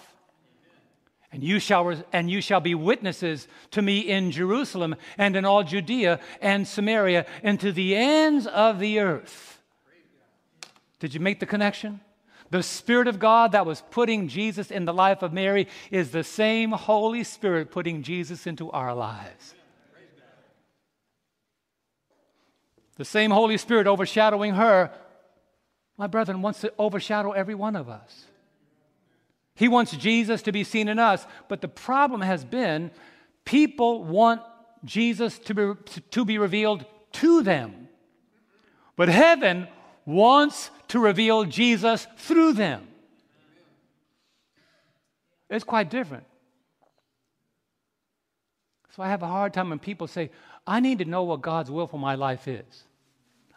And you, shall, and you shall be witnesses to me in Jerusalem and in all Judea and Samaria and to the ends of the earth. Did you make the connection? The Spirit of God that was putting Jesus in the life of Mary is the same Holy Spirit putting Jesus into our lives. The same Holy Spirit overshadowing her, my brethren, wants to overshadow every one of us. He wants Jesus to be seen in us, but the problem has been people want Jesus to be, to be revealed to them. But heaven wants to reveal Jesus through them. It's quite different. So I have a hard time when people say, I need to know what God's will for my life is.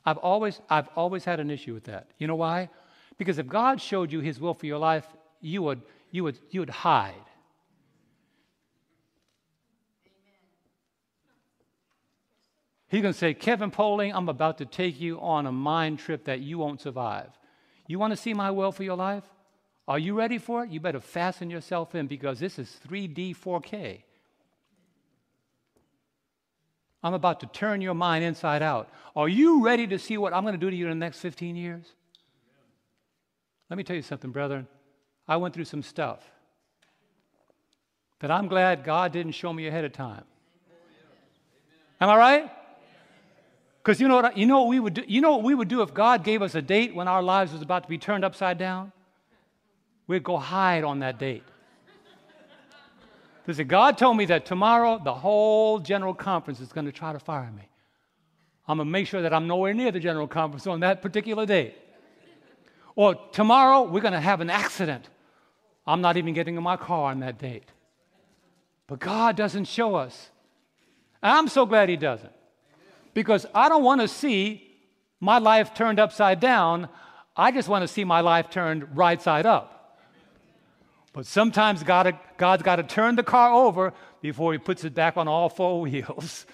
I've always, I've always had an issue with that. You know why? Because if God showed you his will for your life, you would, you would, you would hide. He's going to say, Kevin Poling, I'm about to take you on a mind trip that you won't survive. You want to see my will for your life? Are you ready for it? You better fasten yourself in because this is 3D, 4K. I'm about to turn your mind inside out. Are you ready to see what I'm going to do to you in the next 15 years? Let me tell you something, brethren. I went through some stuff that I'm glad God didn't show me ahead of time. Am I right? Because you know what you know what we would do? You know what we would do if God gave us a date when our lives was about to be turned upside down? We'd go hide on that date. Because God told me that tomorrow the whole general conference is going to try to fire me. I'm going to make sure that I'm nowhere near the general conference on that particular date. Or tomorrow we're going to have an accident. I'm not even getting in my car on that date. But God doesn't show us. I'm so glad He doesn't because I don't want to see my life turned upside down. I just want to see my life turned right side up. But sometimes God, God's got to turn the car over before He puts it back on all four wheels.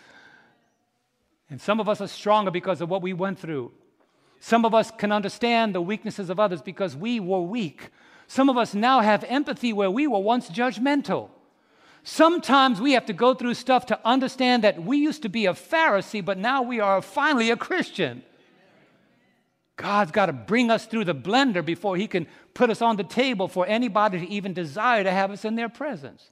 And some of us are stronger because of what we went through. Some of us can understand the weaknesses of others because we were weak. Some of us now have empathy where we were once judgmental. Sometimes we have to go through stuff to understand that we used to be a Pharisee, but now we are finally a Christian. God's got to bring us through the blender before He can put us on the table for anybody to even desire to have us in their presence.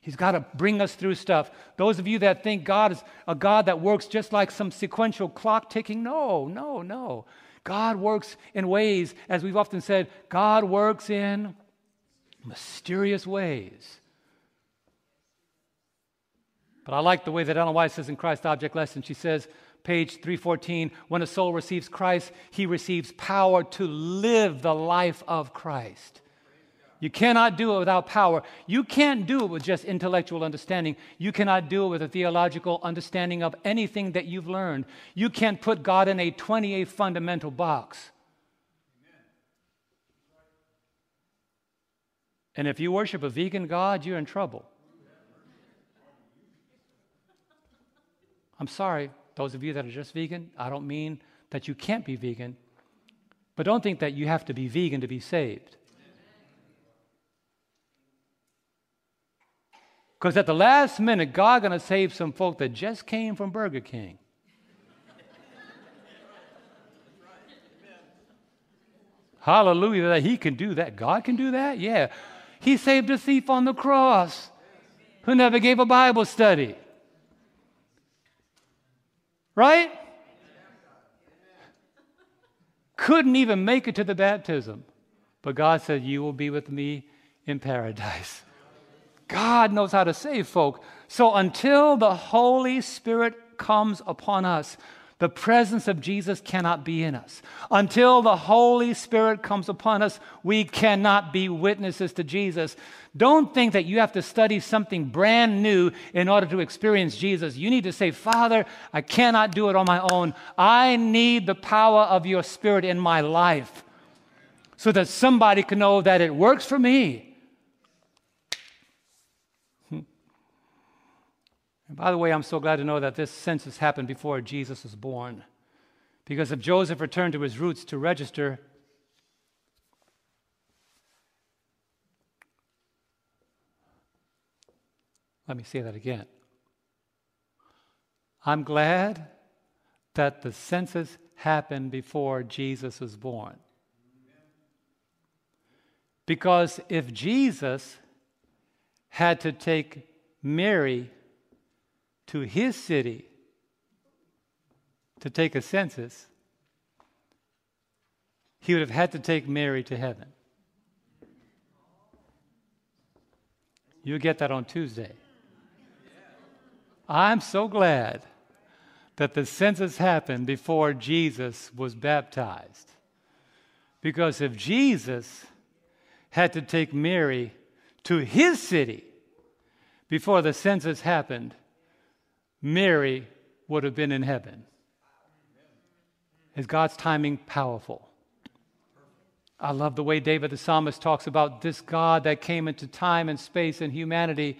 He's got to bring us through stuff. Those of you that think God is a God that works just like some sequential clock ticking, no, no, no. God works in ways, as we've often said, God works in mysterious ways. But I like the way that Ellen White says in Christ Object Lesson. She says, page 314, when a soul receives Christ, he receives power to live the life of Christ. You cannot do it without power. You can't do it with just intellectual understanding. You cannot do it with a theological understanding of anything that you've learned. You can't put God in a 28 fundamental box. And if you worship a vegan God, you're in trouble. I'm sorry, those of you that are just vegan, I don't mean that you can't be vegan, but don't think that you have to be vegan to be saved. Because at the last minute, God going to save some folk that just came from Burger King. Hallelujah, that He can do that. God can do that? Yeah. He saved a thief on the cross who never gave a Bible study. Right? Couldn't even make it to the baptism. But God said, You will be with me in paradise. God knows how to save folk. So until the Holy Spirit comes upon us, the presence of Jesus cannot be in us. Until the Holy Spirit comes upon us, we cannot be witnesses to Jesus. Don't think that you have to study something brand new in order to experience Jesus. You need to say, Father, I cannot do it on my own. I need the power of your Spirit in my life so that somebody can know that it works for me. And by the way, I'm so glad to know that this census happened before Jesus was born. Because if Joseph returned to his roots to register, let me say that again. I'm glad that the census happened before Jesus was born. Because if Jesus had to take Mary to his city to take a census, he would have had to take Mary to heaven. You'll get that on Tuesday. I'm so glad that the census happened before Jesus was baptized. Because if Jesus had to take Mary to his city before the census happened, Mary would have been in heaven. Is God's timing powerful? I love the way David the psalmist talks about this God that came into time and space and humanity.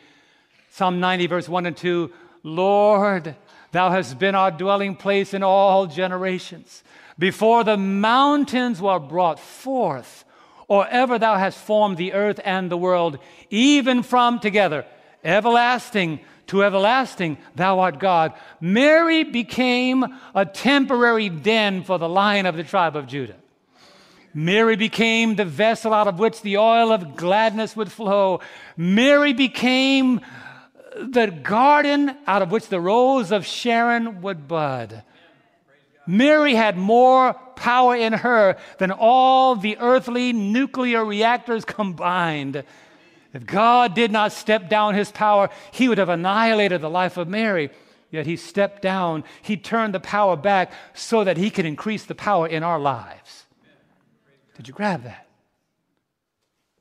Psalm 90, verse 1 and 2 Lord, thou hast been our dwelling place in all generations. Before the mountains were brought forth, or ever thou hast formed the earth and the world, even from together, everlasting to everlasting, thou art God. Mary became a temporary den for the lion of the tribe of Judah. Mary became the vessel out of which the oil of gladness would flow. Mary became the garden out of which the rose of Sharon would bud. Mary had more power in her than all the earthly nuclear reactors combined. If God did not step down his power, he would have annihilated the life of Mary. Yet he stepped down, he turned the power back so that he could increase the power in our lives. Did you grab that?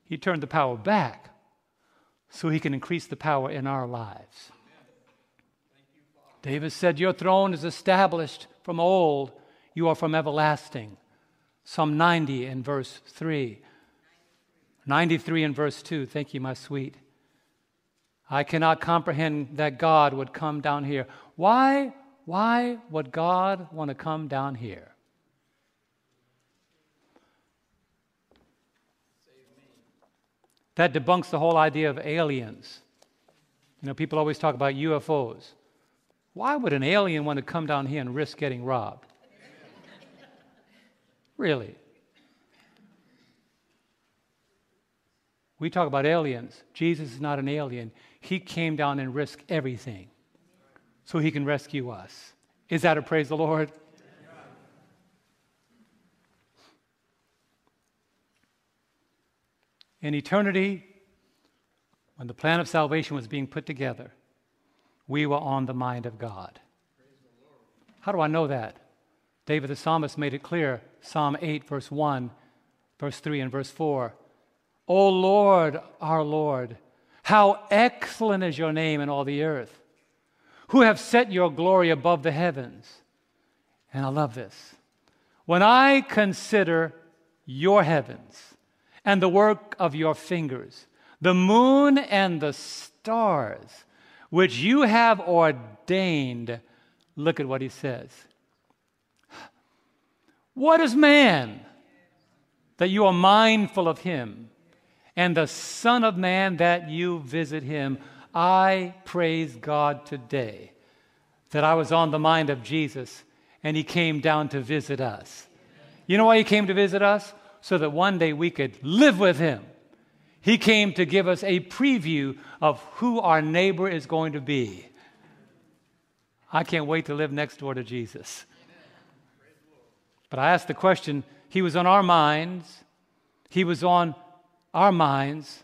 He turned the power back so he can increase the power in our lives. David said, Your throne is established from old, you are from everlasting. Psalm 90 and verse 3. 93 and verse 2. Thank you, my sweet. I cannot comprehend that God would come down here. Why? Why would God want to come down here? That debunks the whole idea of aliens. You know, people always talk about UFOs. Why would an alien want to come down here and risk getting robbed? really? We talk about aliens. Jesus is not an alien. He came down and risked everything so he can rescue us. Is that a praise the Lord? In eternity, when the plan of salvation was being put together, we were on the mind of God. How do I know that? David the psalmist made it clear Psalm 8, verse 1, verse 3, and verse 4. O Lord, our Lord, how excellent is your name in all the earth, who have set your glory above the heavens. And I love this. When I consider your heavens and the work of your fingers, the moon and the stars, which you have ordained. Look at what he says. What is man that you are mindful of him, and the Son of Man that you visit him? I praise God today that I was on the mind of Jesus and he came down to visit us. You know why he came to visit us? So that one day we could live with him he came to give us a preview of who our neighbor is going to be. I can't wait to live next door to Jesus. But I asked the question He was on our minds, He was on our minds.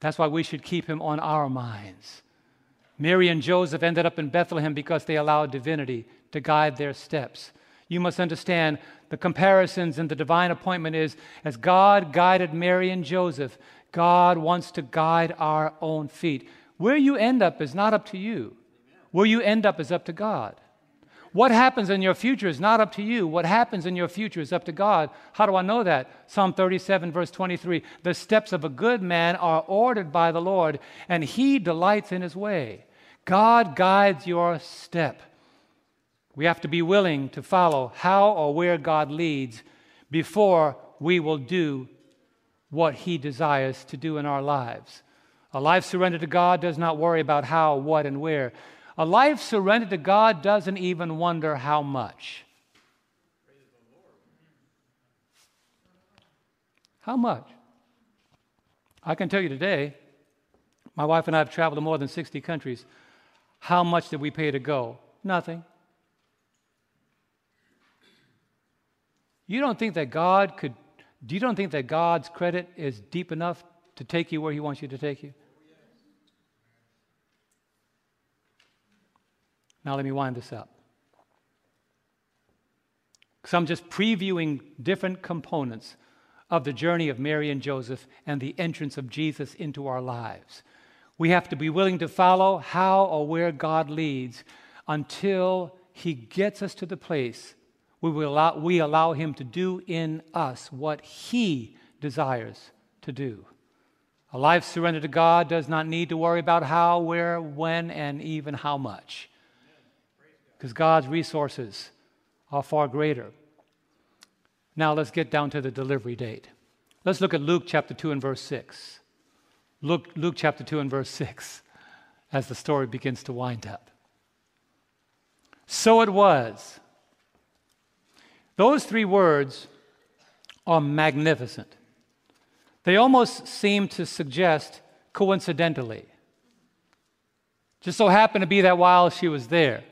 That's why we should keep Him on our minds. Mary and Joseph ended up in Bethlehem because they allowed divinity to guide their steps. You must understand the comparisons in the divine appointment is as God guided Mary and Joseph, God wants to guide our own feet. Where you end up is not up to you. Where you end up is up to God. What happens in your future is not up to you. What happens in your future is up to God. How do I know that? Psalm 37, verse 23 The steps of a good man are ordered by the Lord, and he delights in his way. God guides your step. We have to be willing to follow how or where God leads before we will do what He desires to do in our lives. A life surrendered to God does not worry about how, what, and where. A life surrendered to God doesn't even wonder how much. How much? I can tell you today, my wife and I have traveled to more than 60 countries. How much did we pay to go? Nothing. You don't think that God could, you don't think that God's credit is deep enough to take you where He wants you to take you? Now, let me wind this up. Because I'm just previewing different components of the journey of Mary and Joseph and the entrance of Jesus into our lives. We have to be willing to follow how or where God leads until He gets us to the place where we allow, we allow Him to do in us what He desires to do. A life surrendered to God does not need to worry about how, where, when, and even how much because God's resources are far greater. Now let's get down to the delivery date. Let's look at Luke chapter 2 and verse 6. Luke, Luke chapter 2 and verse 6 as the story begins to wind up. So it was. Those three words are magnificent. They almost seem to suggest coincidentally. Just so happened to be that while she was there.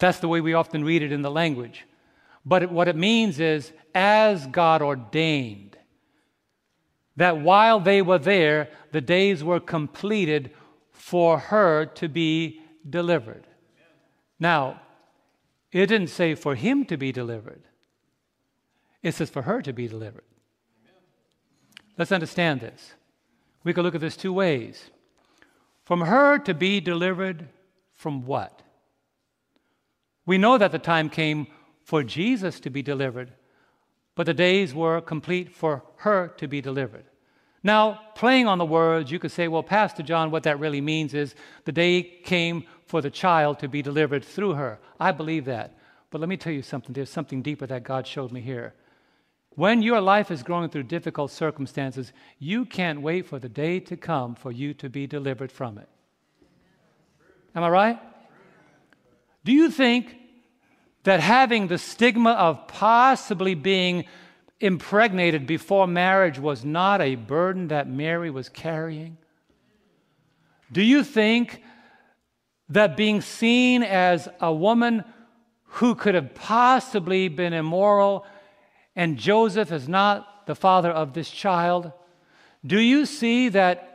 That's the way we often read it in the language. But it, what it means is, as God ordained, that while they were there, the days were completed for her to be delivered. Now, it didn't say for him to be delivered, it says for her to be delivered. Let's understand this. We could look at this two ways. From her to be delivered from what? We know that the time came for Jesus to be delivered, but the days were complete for her to be delivered. Now, playing on the words, you could say, well, Pastor John, what that really means is the day came for the child to be delivered through her. I believe that. But let me tell you something. There's something deeper that God showed me here. When your life is going through difficult circumstances, you can't wait for the day to come for you to be delivered from it. Am I right? Do you think that having the stigma of possibly being impregnated before marriage was not a burden that Mary was carrying? Do you think that being seen as a woman who could have possibly been immoral and Joseph is not the father of this child? Do you see that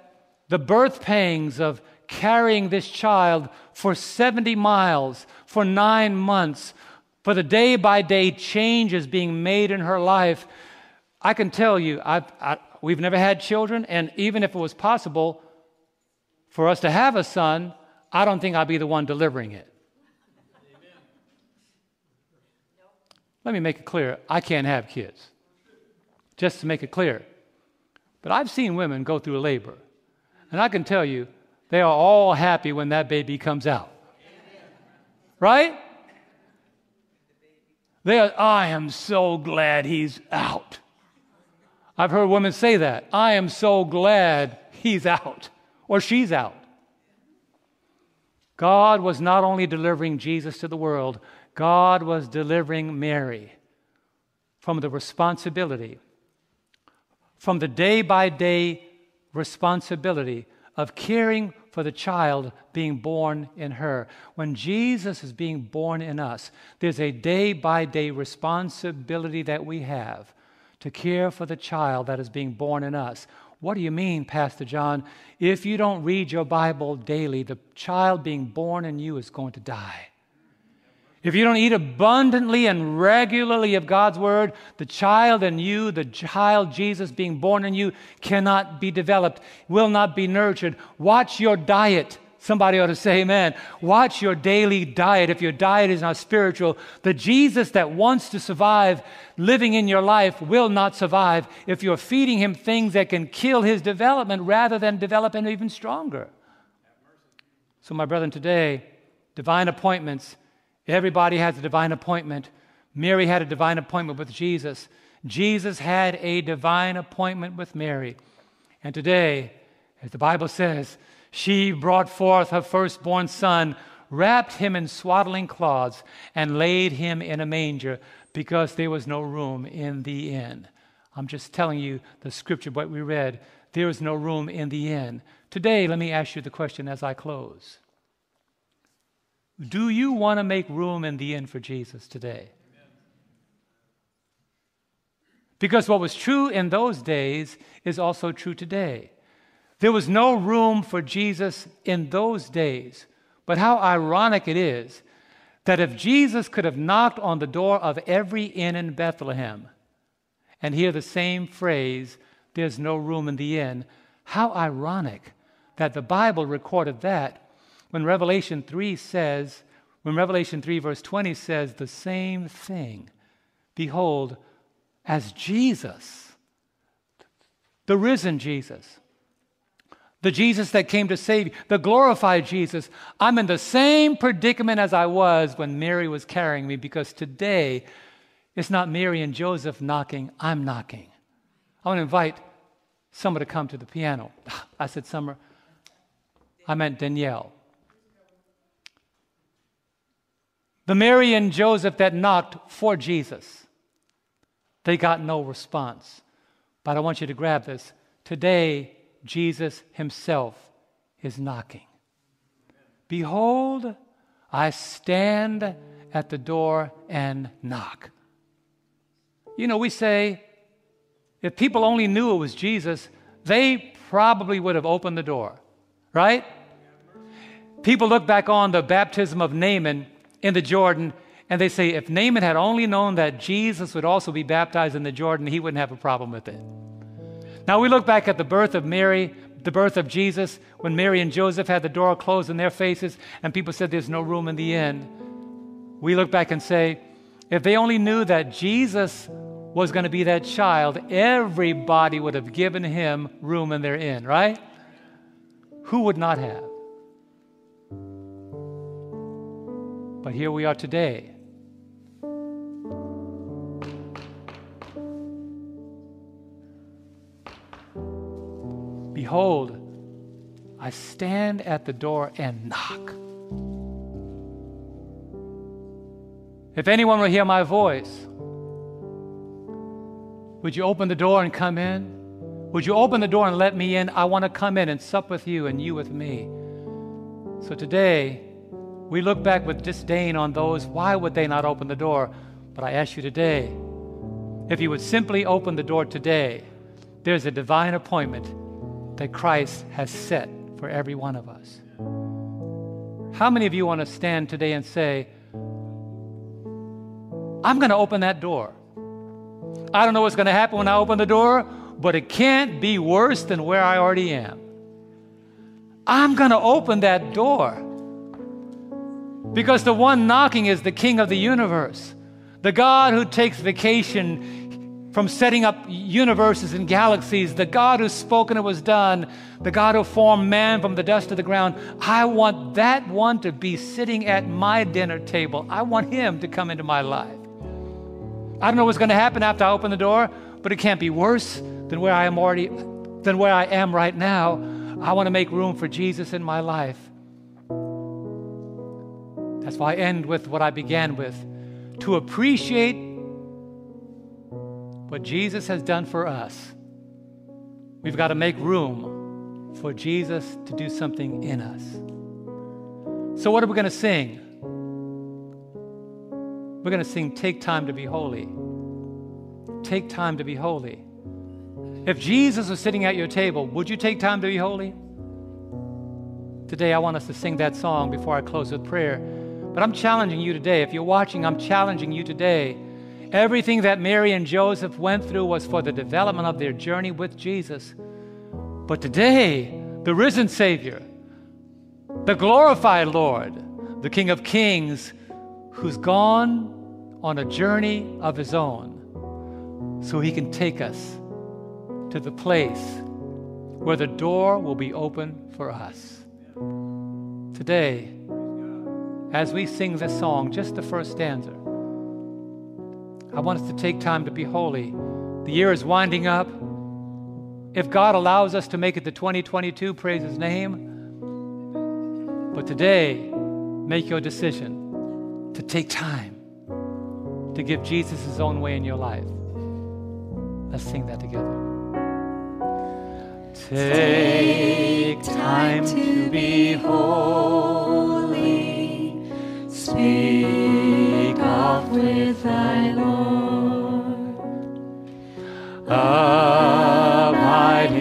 the birth pangs of carrying this child for 70 miles for nine months for the day by day changes being made in her life, I can tell you, I, we've never had children, and even if it was possible for us to have a son, I don't think I'd be the one delivering it. Let me make it clear I can't have kids, just to make it clear. But I've seen women go through labor, and I can tell you, they are all happy when that baby comes out. Right? They are, I am so glad he's out. I've heard women say that. I am so glad he's out or she's out. God was not only delivering Jesus to the world, God was delivering Mary from the responsibility, from the day by day responsibility of caring for the child being born in her. When Jesus is being born in us, there's a day by day responsibility that we have to care for the child that is being born in us. What do you mean, Pastor John? If you don't read your Bible daily, the child being born in you is going to die. If you don't eat abundantly and regularly of God's word, the child in you, the child Jesus being born in you, cannot be developed, will not be nurtured. Watch your diet. Somebody ought to say amen. Watch your daily diet. If your diet is not spiritual, the Jesus that wants to survive living in your life will not survive if you're feeding him things that can kill his development rather than develop him even stronger. So, my brethren, today, divine appointments, everybody has a divine appointment. Mary had a divine appointment with Jesus. Jesus had a divine appointment with Mary. And today, as the Bible says, she brought forth her firstborn son, wrapped him in swaddling cloths, and laid him in a manger because there was no room in the inn. I'm just telling you the scripture, what we read. There is no room in the inn. Today, let me ask you the question as I close Do you want to make room in the inn for Jesus today? Because what was true in those days is also true today. There was no room for Jesus in those days. But how ironic it is that if Jesus could have knocked on the door of every inn in Bethlehem and hear the same phrase, there's no room in the inn, how ironic that the Bible recorded that when Revelation 3 says, when Revelation 3, verse 20 says the same thing Behold, as Jesus, the risen Jesus, the Jesus that came to save you, the glorified Jesus, I'm in the same predicament as I was when Mary was carrying me because today it's not Mary and Joseph knocking, I'm knocking. I want to invite Summer to come to the piano. I said, Summer, I meant Danielle. The Mary and Joseph that knocked for Jesus, they got no response. But I want you to grab this. Today, Jesus himself is knocking. Behold, I stand at the door and knock. You know, we say, if people only knew it was Jesus, they probably would have opened the door right? People look back on the baptism of Naaman in the Jordan and they say, if Naaman had only known that Jesus would also be baptized in the Jordan, he wouldn't have a problem with it. Now we look back at the birth of Mary, the birth of Jesus, when Mary and Joseph had the door closed in their faces and people said there's no room in the inn. We look back and say, if they only knew that Jesus was going to be that child, everybody would have given him room in their inn, right? Who would not have? But here we are today. Behold, I stand at the door and knock. If anyone will hear my voice, would you open the door and come in? Would you open the door and let me in? I want to come in and sup with you and you with me. So today, we look back with disdain on those. Why would they not open the door? But I ask you today, if you would simply open the door today, there's a divine appointment that Christ has set for every one of us. How many of you want to stand today and say, I'm going to open that door? I don't know what's going to happen when I open the door, but it can't be worse than where I already am. I'm going to open that door because the one knocking is the King of the universe, the God who takes vacation from setting up universes and galaxies, the God who spoke and it was done, the God who formed man from the dust of the ground. I want that one to be sitting at my dinner table. I want him to come into my life. I don't know what's going to happen after I open the door, but it can't be worse than where I am already than where I am right now. I want to make room for Jesus in my life. That's why I end with what I began with to appreciate what Jesus has done for us. We've got to make room for Jesus to do something in us. So, what are we going to sing? We're going to sing Take Time to Be Holy. Take time to be holy. If Jesus was sitting at your table, would you take time to be holy? Today, I want us to sing that song before I close with prayer. But I'm challenging you today. If you're watching, I'm challenging you today. Everything that Mary and Joseph went through was for the development of their journey with Jesus. But today, the risen Savior, the glorified Lord, the King of Kings, who's gone on a journey of his own so he can take us to the place where the door will be open for us. Today, as we sing this song, just the first stanza, I want us to take time to be holy. The year is winding up. If God allows us to make it to 2022, praise His name. But today, make your decision to take time to give Jesus His own way in your life. Let's sing that together. Take time to be holy. Speak oft with thy Lord. Abide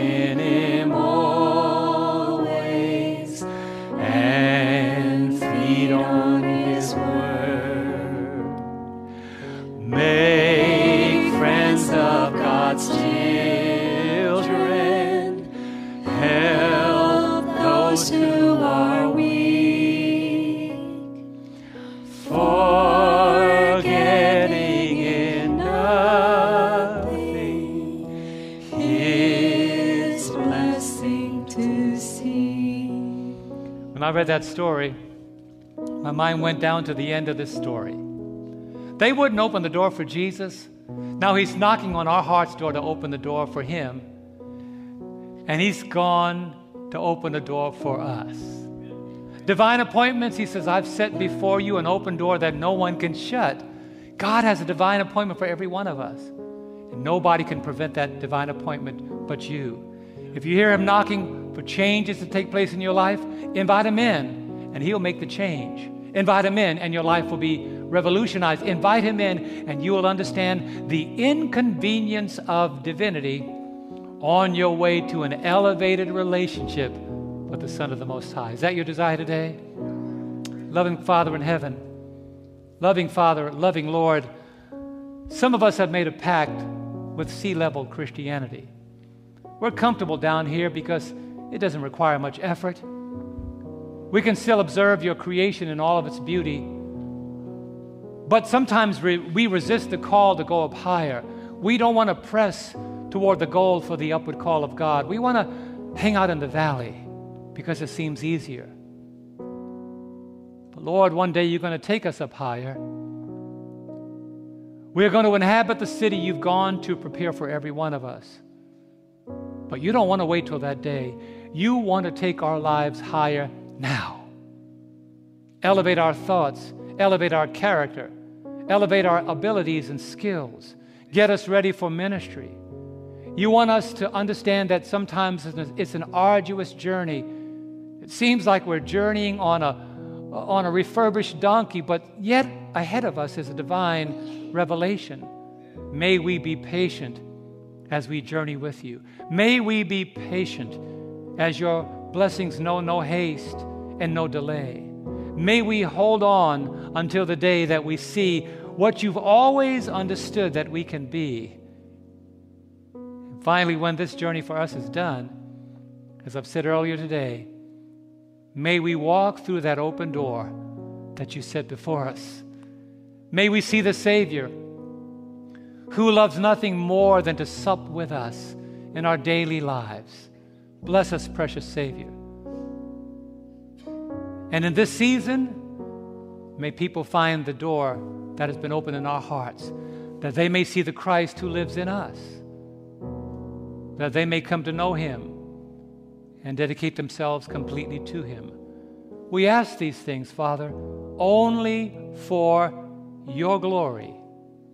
read that story, my mind went down to the end of this story. They wouldn't open the door for Jesus. Now he's knocking on our heart's door to open the door for him. And he's gone to open the door for us. Divine appointments, he says, I've set before you an open door that no one can shut. God has a divine appointment for every one of us. And nobody can prevent that divine appointment but you. If you hear him knocking for changes to take place in your life, invite him in and he'll make the change. Invite him in and your life will be revolutionized. Invite him in and you will understand the inconvenience of divinity on your way to an elevated relationship with the Son of the Most High. Is that your desire today? Loving Father in heaven, loving Father, loving Lord, some of us have made a pact with sea level Christianity. We're comfortable down here because it doesn't require much effort. We can still observe your creation in all of its beauty. But sometimes we, we resist the call to go up higher. We don't want to press toward the goal for the upward call of God. We want to hang out in the valley because it seems easier. But Lord, one day you're going to take us up higher. We're going to inhabit the city you've gone to prepare for every one of us. But you don't want to wait till that day. You want to take our lives higher now. Elevate our thoughts, elevate our character, elevate our abilities and skills, get us ready for ministry. You want us to understand that sometimes it's an arduous journey. It seems like we're journeying on a, on a refurbished donkey, but yet ahead of us is a divine revelation. May we be patient as we journey with you. May we be patient as your blessings know no haste and no delay. May we hold on until the day that we see what you've always understood that we can be. And finally, when this journey for us is done, as I've said earlier today, may we walk through that open door that you set before us. May we see the Savior who loves nothing more than to sup with us in our daily lives. Bless us, precious Savior. And in this season, may people find the door that has been opened in our hearts, that they may see the Christ who lives in us, that they may come to know Him and dedicate themselves completely to Him. We ask these things, Father, only for your glory.